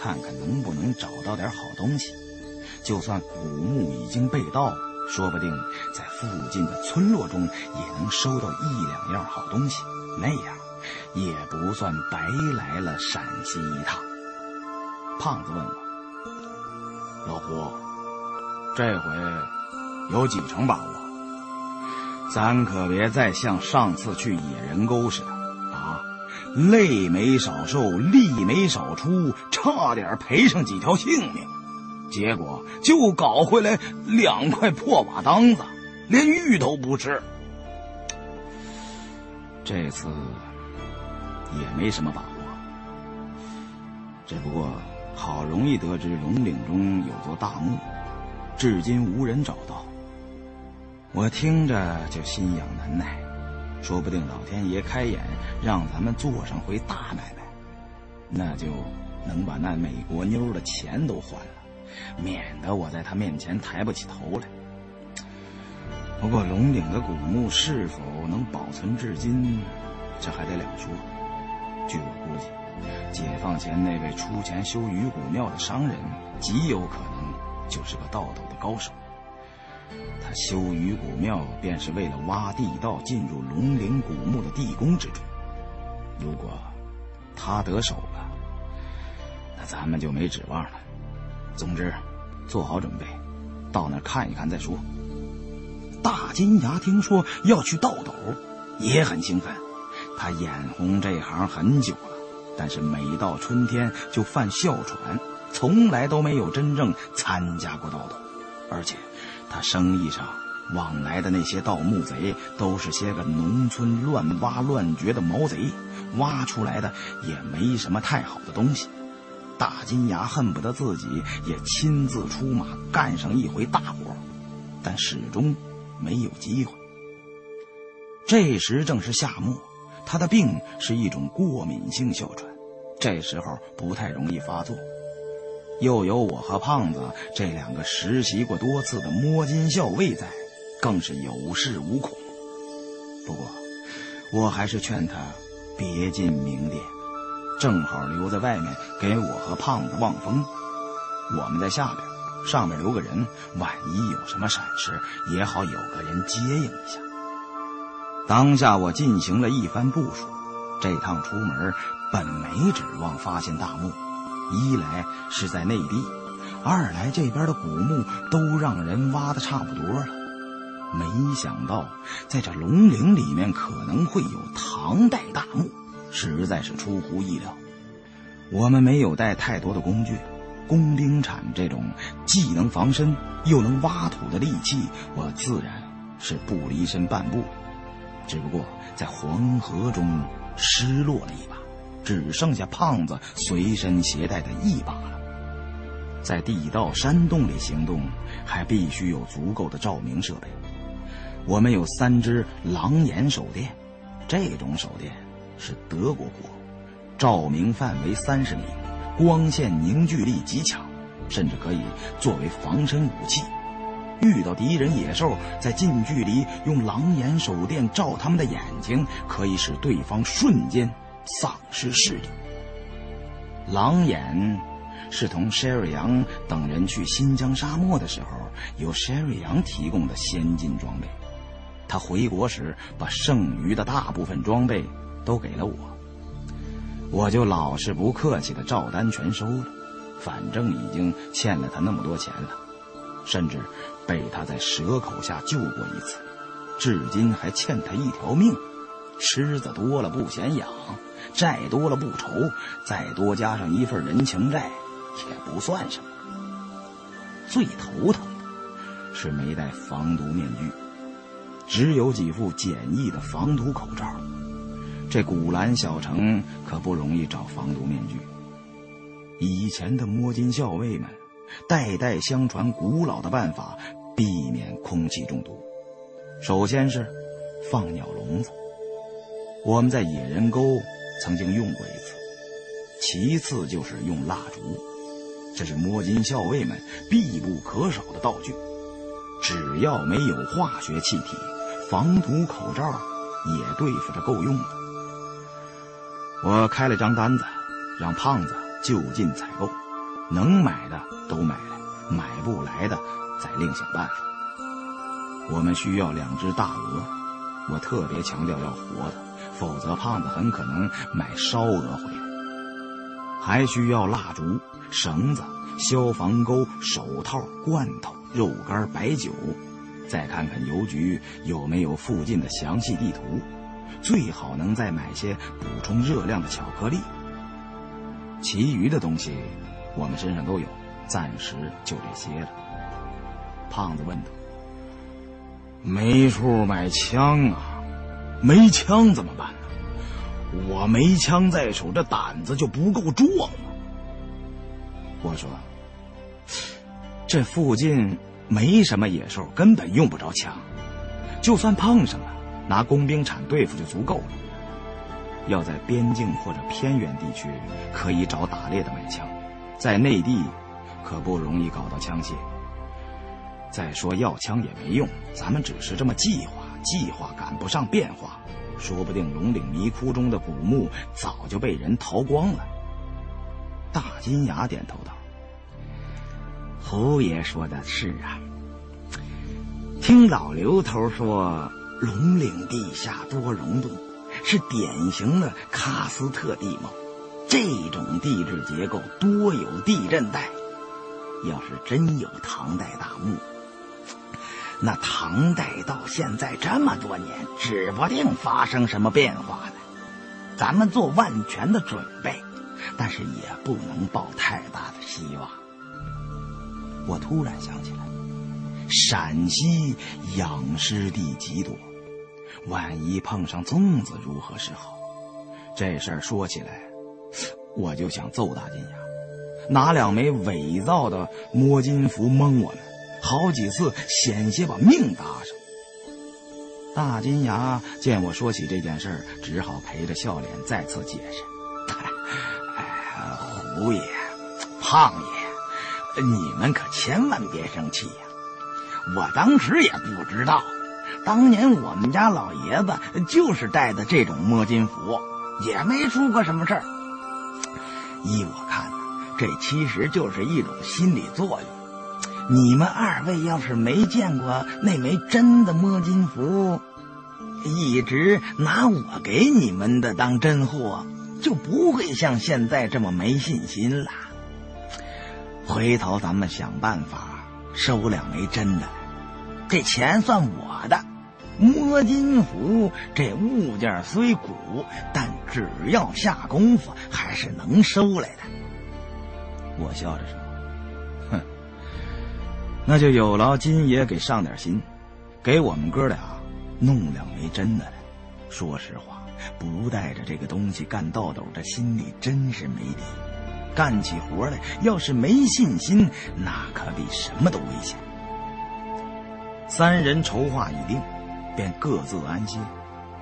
看看能不能找到点好东西。就算古墓已经被盗，说不定在附近的村落中也能收到一两样好东西，那样。也不算白来了陕西一趟。胖子问我：“老胡，这回有几成把握？咱可别再像上次去野人沟似的啊，泪没少受，力没少出，差点赔上几条性命，结果就搞回来两块破瓦当子，连玉都不是。这次。”也没什么把握，只不过好容易得知龙岭中有座大墓，至今无人找到。我听着就心痒难耐，说不定老天爷开眼让咱们做上回大买卖，那就能把那美国妞的钱都还了，免得我在他面前抬不起头来。不过龙岭的古墓是否能保存至今，这还得两说。据我估计，解放前那位出钱修鱼骨庙的商人，极有可能就是个盗斗的高手。他修鱼骨庙，便是为了挖地道进入龙陵古墓的地宫之中。如果他得手了，那咱们就没指望了。总之，做好准备，到那儿看一看再说。大金牙听说要去盗斗，也很兴奋。他眼红这行很久了，但是每到春天就犯哮喘，从来都没有真正参加过盗斗。而且，他生意上往来的那些盗墓贼都是些个农村乱挖乱掘的毛贼，挖出来的也没什么太好的东西。大金牙恨不得自己也亲自出马干上一回大活，但始终没有机会。这时正是夏末。他的病是一种过敏性哮喘，这时候不太容易发作。又有我和胖子这两个实习过多次的摸金校尉在，更是有恃无恐。不过，我还是劝他别进明殿，正好留在外面给我和胖子望风。我们在下边，上面留个人，万一有什么闪失，也好有个人接应一下。当下我进行了一番部署，这趟出门本没指望发现大墓，一来是在内地，二来这边的古墓都让人挖的差不多了。没想到在这龙陵里面可能会有唐代大墓，实在是出乎意料。我们没有带太多的工具，工兵铲这种既能防身又能挖土的利器，我自然是不离身半步。只不过在黄河中失落了一把，只剩下胖子随身携带的一把了。在地道山洞里行动，还必须有足够的照明设备。我们有三只狼眼手电，这种手电是德国货，照明范围三十米，光线凝聚力极强，甚至可以作为防身武器。遇到敌人野兽，在近距离用狼眼手电照他们的眼睛，可以使对方瞬间丧失视力。狼眼是同 Sherry 杨等人去新疆沙漠的时候，由 Sherry 杨提供的先进装备。他回国时把剩余的大部分装备都给了我，我就老实不客气的照单全收了。反正已经欠了他那么多钱了，甚至被他在蛇口下救过一次，至今还欠他一条命。虱子多了不嫌痒，债多了不愁，再多加上一份人情债，也不算什么。最头疼的是没戴防毒面具，只有几副简易的防毒口罩。这古兰小城可不容易找防毒面具。以前的摸金校尉们，代代相传古老的办法，避免空气中毒。首先是放鸟笼子。我们在野人沟曾经用过一次，其次就是用蜡烛，这是摸金校尉们必不可少的道具。只要没有化学气体，防毒口罩也对付着够用了。我开了张单子，让胖子就近采购，能买的都买来，买不来的再另想办法。我们需要两只大鹅，我特别强调要活的。否则，胖子很可能买烧鹅回来。还需要蜡烛、绳子、消防钩、手套、罐头、肉干、白酒。再看看邮局有没有附近的详细地图，最好能再买些补充热量的巧克力。其余的东西我们身上都有，暂时就这些了。胖子问道：“没处买枪啊？”没枪怎么办呢？我没枪在手，这胆子就不够壮啊！我说，这附近没什么野兽，根本用不着枪。就算碰上了，拿工兵铲对付就足够了。要在边境或者偏远地区，可以找打猎的买枪，在内地可不容易搞到枪械。再说要枪也没用，咱们只是这么计划。计划赶不上变化，说不定龙岭迷窟中的古墓早就被人掏光了。大金牙点头道：“侯爷说的是啊，听老刘头说，龙岭地下多溶洞，是典型的喀斯特地貌，这种地质结构多有地震带。要是真有唐代大墓。”那唐代到现在这么多年，指不定发生什么变化呢。咱们做万全的准备，但是也不能抱太大的希望。我突然想起来，陕西养尸地极多，万一碰上粽子如何是好？这事儿说起来，我就想揍大金牙，拿两枚伪造的摸金符蒙我们。好几次险些把命搭上。大金牙见我说起这件事只好陪着笑脸再次解释：“ 哎，胡爷、胖爷，你们可千万别生气呀！我当时也不知道，当年我们家老爷子就是带的这种摸金符，也没出过什么事儿。依我看呢，这其实就是一种心理作用。”你们二位要是没见过那枚真的摸金符，一直拿我给你们的当真货，就不会像现在这么没信心了。回头咱们想办法收两枚真的，这钱算我的。摸金符这物件虽古，但只要下功夫，还是能收来的。我笑着说。那就有劳金爷给上点心，给我们哥俩弄两枚真的来。说实话，不带着这个东西干倒斗，这心里真是没底。干起活来要是没信心，那可比什么都危险。三人筹划已定，便各自安歇。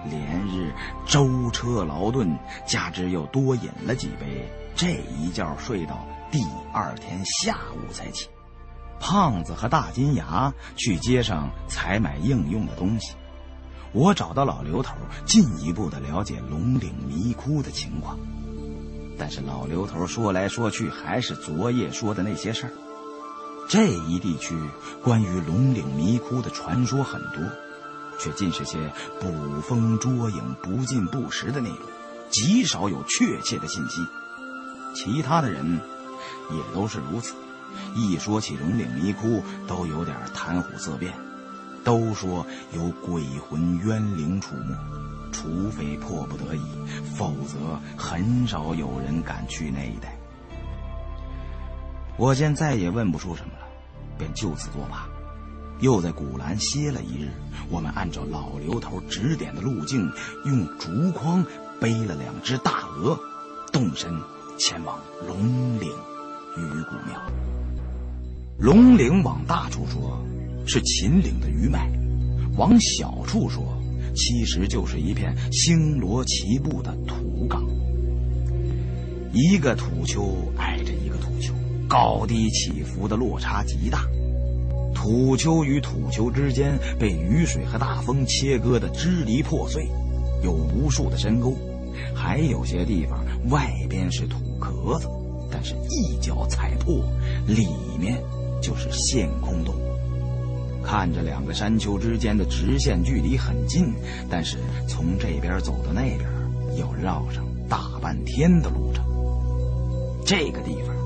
连日舟车劳顿，加之又多饮了几杯，这一觉睡到第二天下午才起。胖子和大金牙去街上采买应用的东西，我找到老刘头，进一步的了解龙岭迷窟的情况。但是老刘头说来说去还是昨夜说的那些事儿。这一地区关于龙岭迷窟的传说很多，却尽是些捕风捉影、不尽不实的内容，极少有确切的信息。其他的人也都是如此，一说起龙岭迷窟，都有点谈虎色变，都说有鬼魂冤灵出没，除非迫不得已，否则很少有人敢去那一带。我见再也问不出什么了，便就此作罢。又在古兰歇了一日，我们按照老刘头指点的路径，用竹筐背了两只大鹅，动身前往龙岭鱼骨庙。龙岭往大处说，是秦岭的余脉；往小处说，其实就是一片星罗棋布的土岗。一个土丘挨着一个土丘。高低起伏的落差极大，土丘与土丘之间被雨水和大风切割的支离破碎，有无数的深沟，还有些地方外边是土壳子，但是一脚踩破，里面就是陷空洞。看着两个山丘之间的直线距离很近，但是从这边走到那边要绕上大半天的路程。这个地方。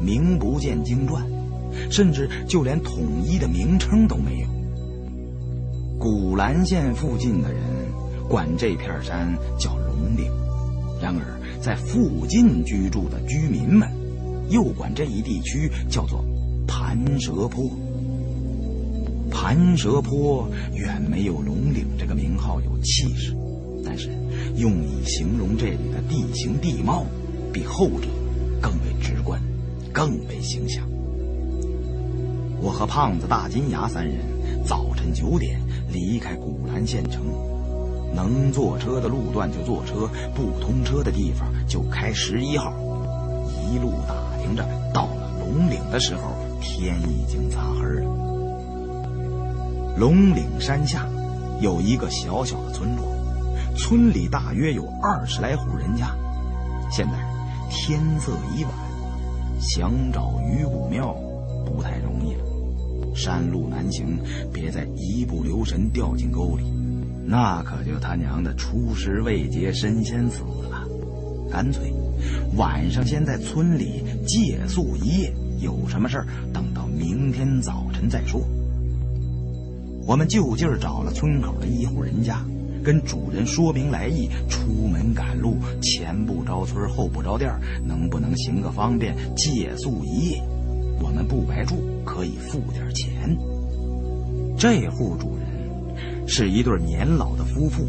名不见经传，甚至就连统一的名称都没有。古兰县附近的人管这片山叫龙岭，然而在附近居住的居民们又管这一地区叫做盘蛇坡。盘蛇坡远没有龙岭这个名号有气势，但是用以形容这里的地形地貌，比后者更为直观。更为形象。我和胖子、大金牙三人早晨九点离开古兰县城，能坐车的路段就坐车，不通车的地方就开十一号。一路打听着，到了龙岭的时候，天已经擦黑了。龙岭山下有一个小小的村落，村里大约有二十来户人家。现在天色已晚。想找鱼骨庙不太容易了，山路难行，别再一不留神掉进沟里，那可就他娘的出师未捷身先死了。干脆晚上先在村里借宿一夜，有什么事儿等到明天早晨再说。我们就近找了村口的一户人家。跟主人说明来意，出门赶路，前不着村后不着店能不能行个方便，借宿一夜？我们不白住，可以付点钱。这户主人是一对年老的夫妇，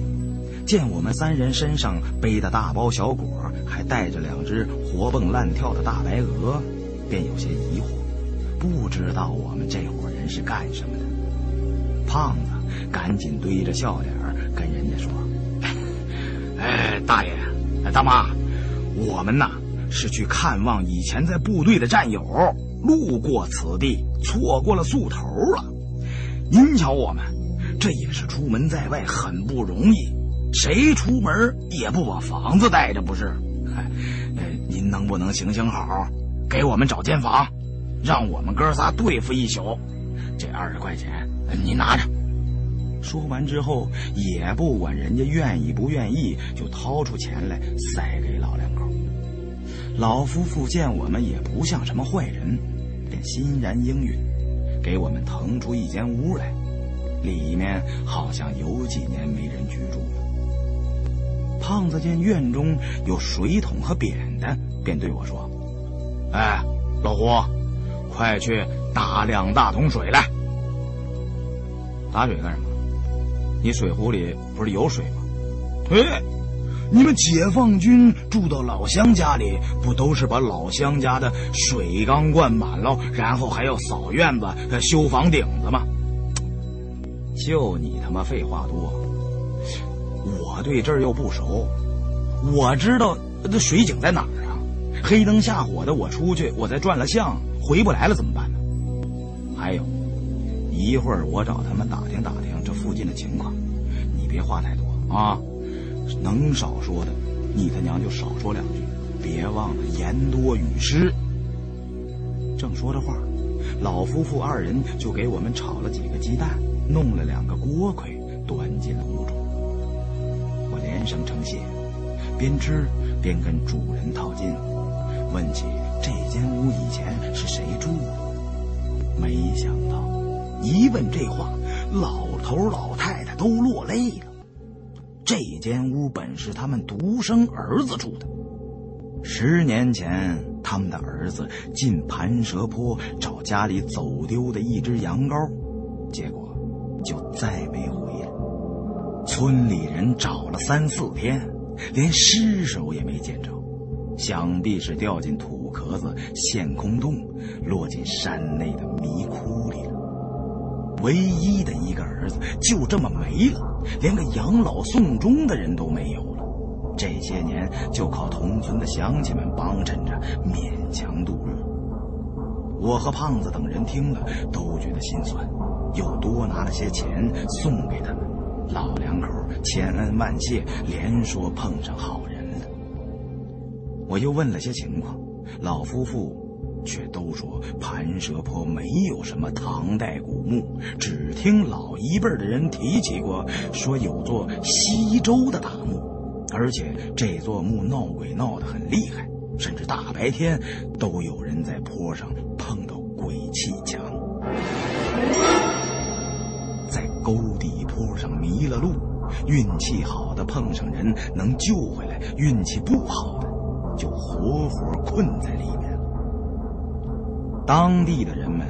见我们三人身上背的大包小裹，还带着两只活蹦乱跳的大白鹅，便有些疑惑，不知道我们这伙人是干什么的。胖子赶紧堆着笑脸。跟人家说：“哎，大爷，大妈，我们呐是去看望以前在部队的战友，路过此地，错过了宿头了。您瞧我们，这也是出门在外很不容易，谁出门也不把房子带着不是？哎，您能不能行行好，给我们找间房，让我们哥仨对付一宿？这二十块钱你拿着。”说完之后，也不管人家愿意不愿意，就掏出钱来塞给老两口。老夫妇见我们也不像什么坏人，便欣然应允，给我们腾出一间屋来。里面好像有几年没人居住了。胖子见院中有水桶和扁担，便对我说：“哎，老胡，快去打两大桶水来。打水干什么？”你水壶里不是有水吗？哎，你们解放军住到老乡家里，不都是把老乡家的水缸灌满了，然后还要扫院子、修房顶子吗？就你他妈废话多！我对这儿又不熟，我知道这水井在哪儿啊？黑灯瞎火的，我出去，我再转了相，回不来了怎么办呢？还有，一会儿我找他们打听打听这。附近的情况，你别话太多啊，能少说的，你他娘就少说两句。别忘了言多语失。正说着话，老夫妇二人就给我们炒了几个鸡蛋，弄了两个锅盔，端进了屋中。我连声称谢，边吃边跟主人套近乎，问起这间屋以前是谁住的。没想到，一问这话，老头老太太都落泪了。这间屋本是他们独生儿子住的。十年前，他们的儿子进盘蛇坡找家里走丢的一只羊羔，结果就再没回来。村里人找了三四天，连尸首也没见着，想必是掉进土壳子陷空洞，落进山内的迷窟里了。唯一的一个儿子就这么没了，连个养老送终的人都没有了。这些年就靠同村的乡亲们帮衬着，勉强度日。我和胖子等人听了都觉得心酸，又多拿了些钱送给他们。老两口千恩万谢，连说碰上好人。我又问了些情况，老夫妇。却都说盘蛇坡没有什么唐代古墓，只听老一辈的人提起过，说有座西周的大墓，而且这座墓闹鬼闹得很厉害，甚至大白天都有人在坡上碰到鬼气墙。在沟底坡上迷了路，运气好的碰上人能救回来，运气不好的就活活困在里面了。当地的人们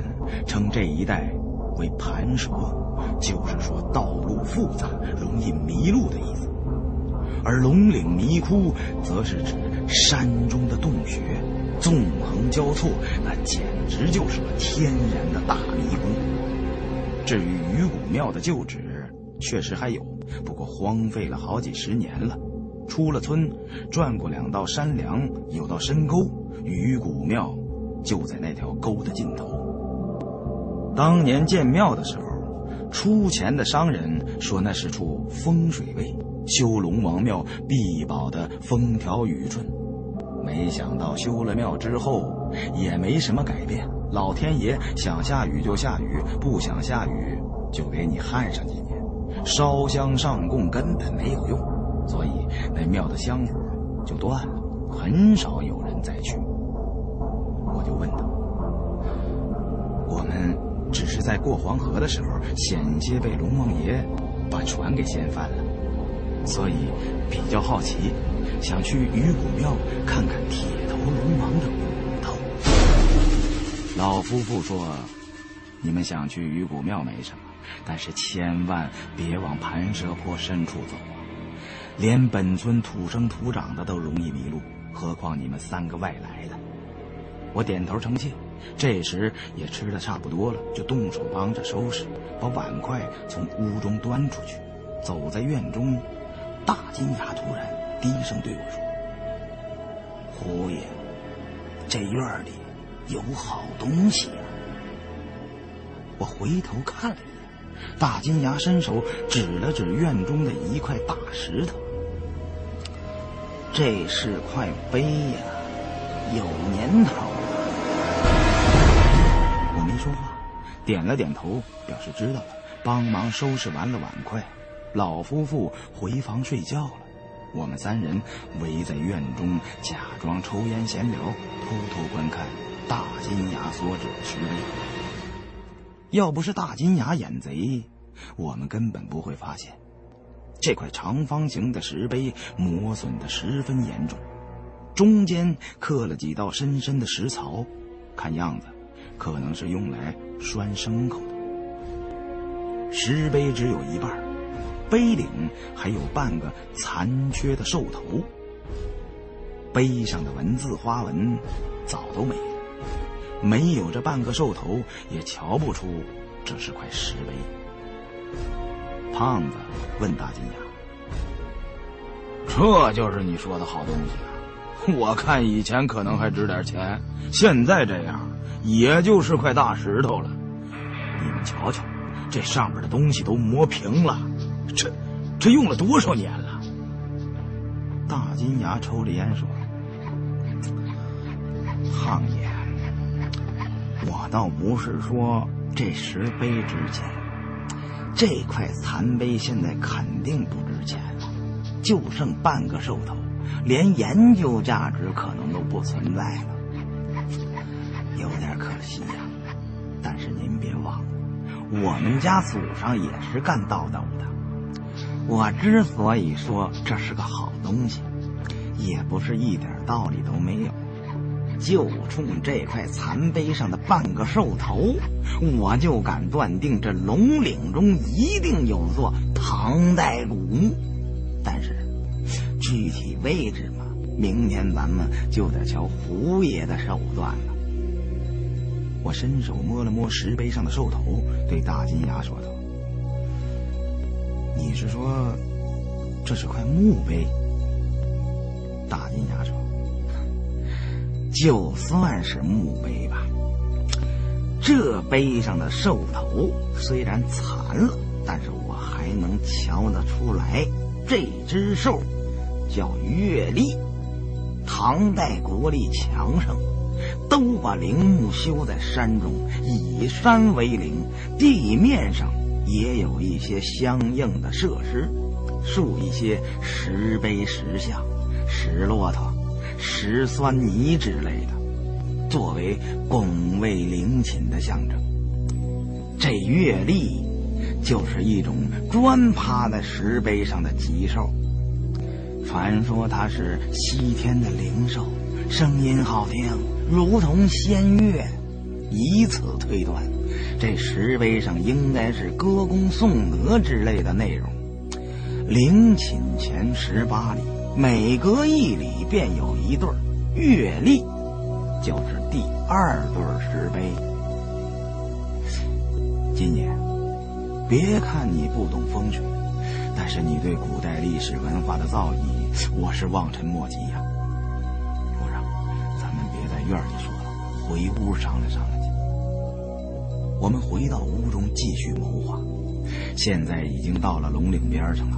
称这一带为盘蛇，就是说道路复杂、容易迷路的意思；而龙岭迷窟，则是指山中的洞穴，纵横交错，那简直就是个天然的大迷宫。至于鱼骨庙的旧址，确实还有，不过荒废了好几十年了。出了村，转过两道山梁，有道深沟，鱼骨庙。就在那条沟的尽头。当年建庙的时候，出钱的商人说那是处风水位，修龙王庙必保的风调雨顺。没想到修了庙之后，也没什么改变。老天爷想下雨就下雨，不想下雨就给你旱上几年。烧香上供根本没有用，所以那庙的香火就断了，很少有人再去。我就问他：“我们只是在过黄河的时候，险些被龙王爷把船给掀翻了，所以比较好奇，想去鱼骨庙看看铁头龙王的骨头。”老夫妇说：“你们想去鱼骨庙没什么，但是千万别往盘蛇坡深处走！连本村土生土长的都容易迷路，何况你们三个外来的。”我点头称谢，这时也吃的差不多了，就动手帮着收拾，把碗筷从屋中端出去。走在院中，大金牙突然低声对我说：“胡爷，这院里有好东西呀！”我回头看了一眼，大金牙伸手指了指院中的一块大石头：“这是块碑呀，有年头了。我没。”说话，点了点头，表示知道了，帮忙收拾完了碗筷。老夫妇回房睡觉了，我们三人围在院中，假装抽烟闲聊，偷偷观看大金牙所指的石碑。要不是大金牙眼贼，我们根本不会发现，这块长方形的石碑磨损的十分严重，中间刻了几道深深的石槽，看样子。可能是用来拴牲口的。石碑只有一半，碑顶还有半个残缺的兽头。碑上的文字花纹早都没了，没有这半个兽头，也瞧不出这是块石碑。胖子问大金牙：“这就是你说的好东西啊？我看以前可能还值点钱，现在这样。”也就是块大石头了，你们瞧瞧，这上面的东西都磨平了，这这用了多少年了？大金牙抽着烟说：“胖爷，我倒不是说这石碑值钱，这块残碑现在肯定不值钱了，就剩半个兽头，连研究价值可能都不存在了，有点可惜呀。但是您别忘了，我们家祖上也是干道道的。我之所以说这是个好东西，也不是一点道理都没有。就冲这块残碑上的半个兽头，我就敢断定这龙岭中一定有座唐代古墓。但是具体位置嘛，明天咱们就得瞧胡爷的手段了。我伸手摸了摸石碑上的兽头，对大金牙说道：“你是说这是块墓碑？”大金牙说。就算是墓碑吧，这碑上的兽头虽然残了，但是我还能瞧得出来，这只兽叫月历。唐代国力强盛，都把陵墓修在山中，以山为陵，地面上也有一些相应的设施，竖一些石碑、石像、石骆驼。石酸泥之类的，作为拱卫陵寝的象征。这月历就是一种专趴在石碑上的吉兽，传说它是西天的灵兽，声音好听，如同仙乐。以此推断，这石碑上应该是歌功颂德之类的内容。陵寝前十八里。每隔一里便有一对月历，就是第二对石碑。金爷，别看你不懂风水，但是你对古代历史文化的造诣，我是望尘莫及呀。不让，咱们别在院里说了，回屋商量商量去。我们回到屋中继续谋划。现在已经到了龙岭边上了，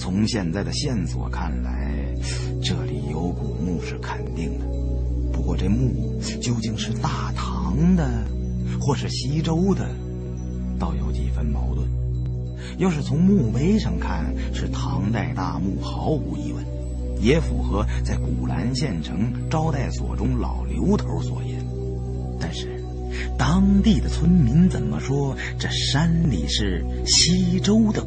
从现在的线索看来。这里有古墓是肯定的，不过这墓究竟是大唐的，或是西周的，倒有几分矛盾。要是从墓碑上看是唐代大墓，毫无疑问，也符合在古兰县城招待所中老刘头所言。但是，当地的村民怎么说？这山里是西周的。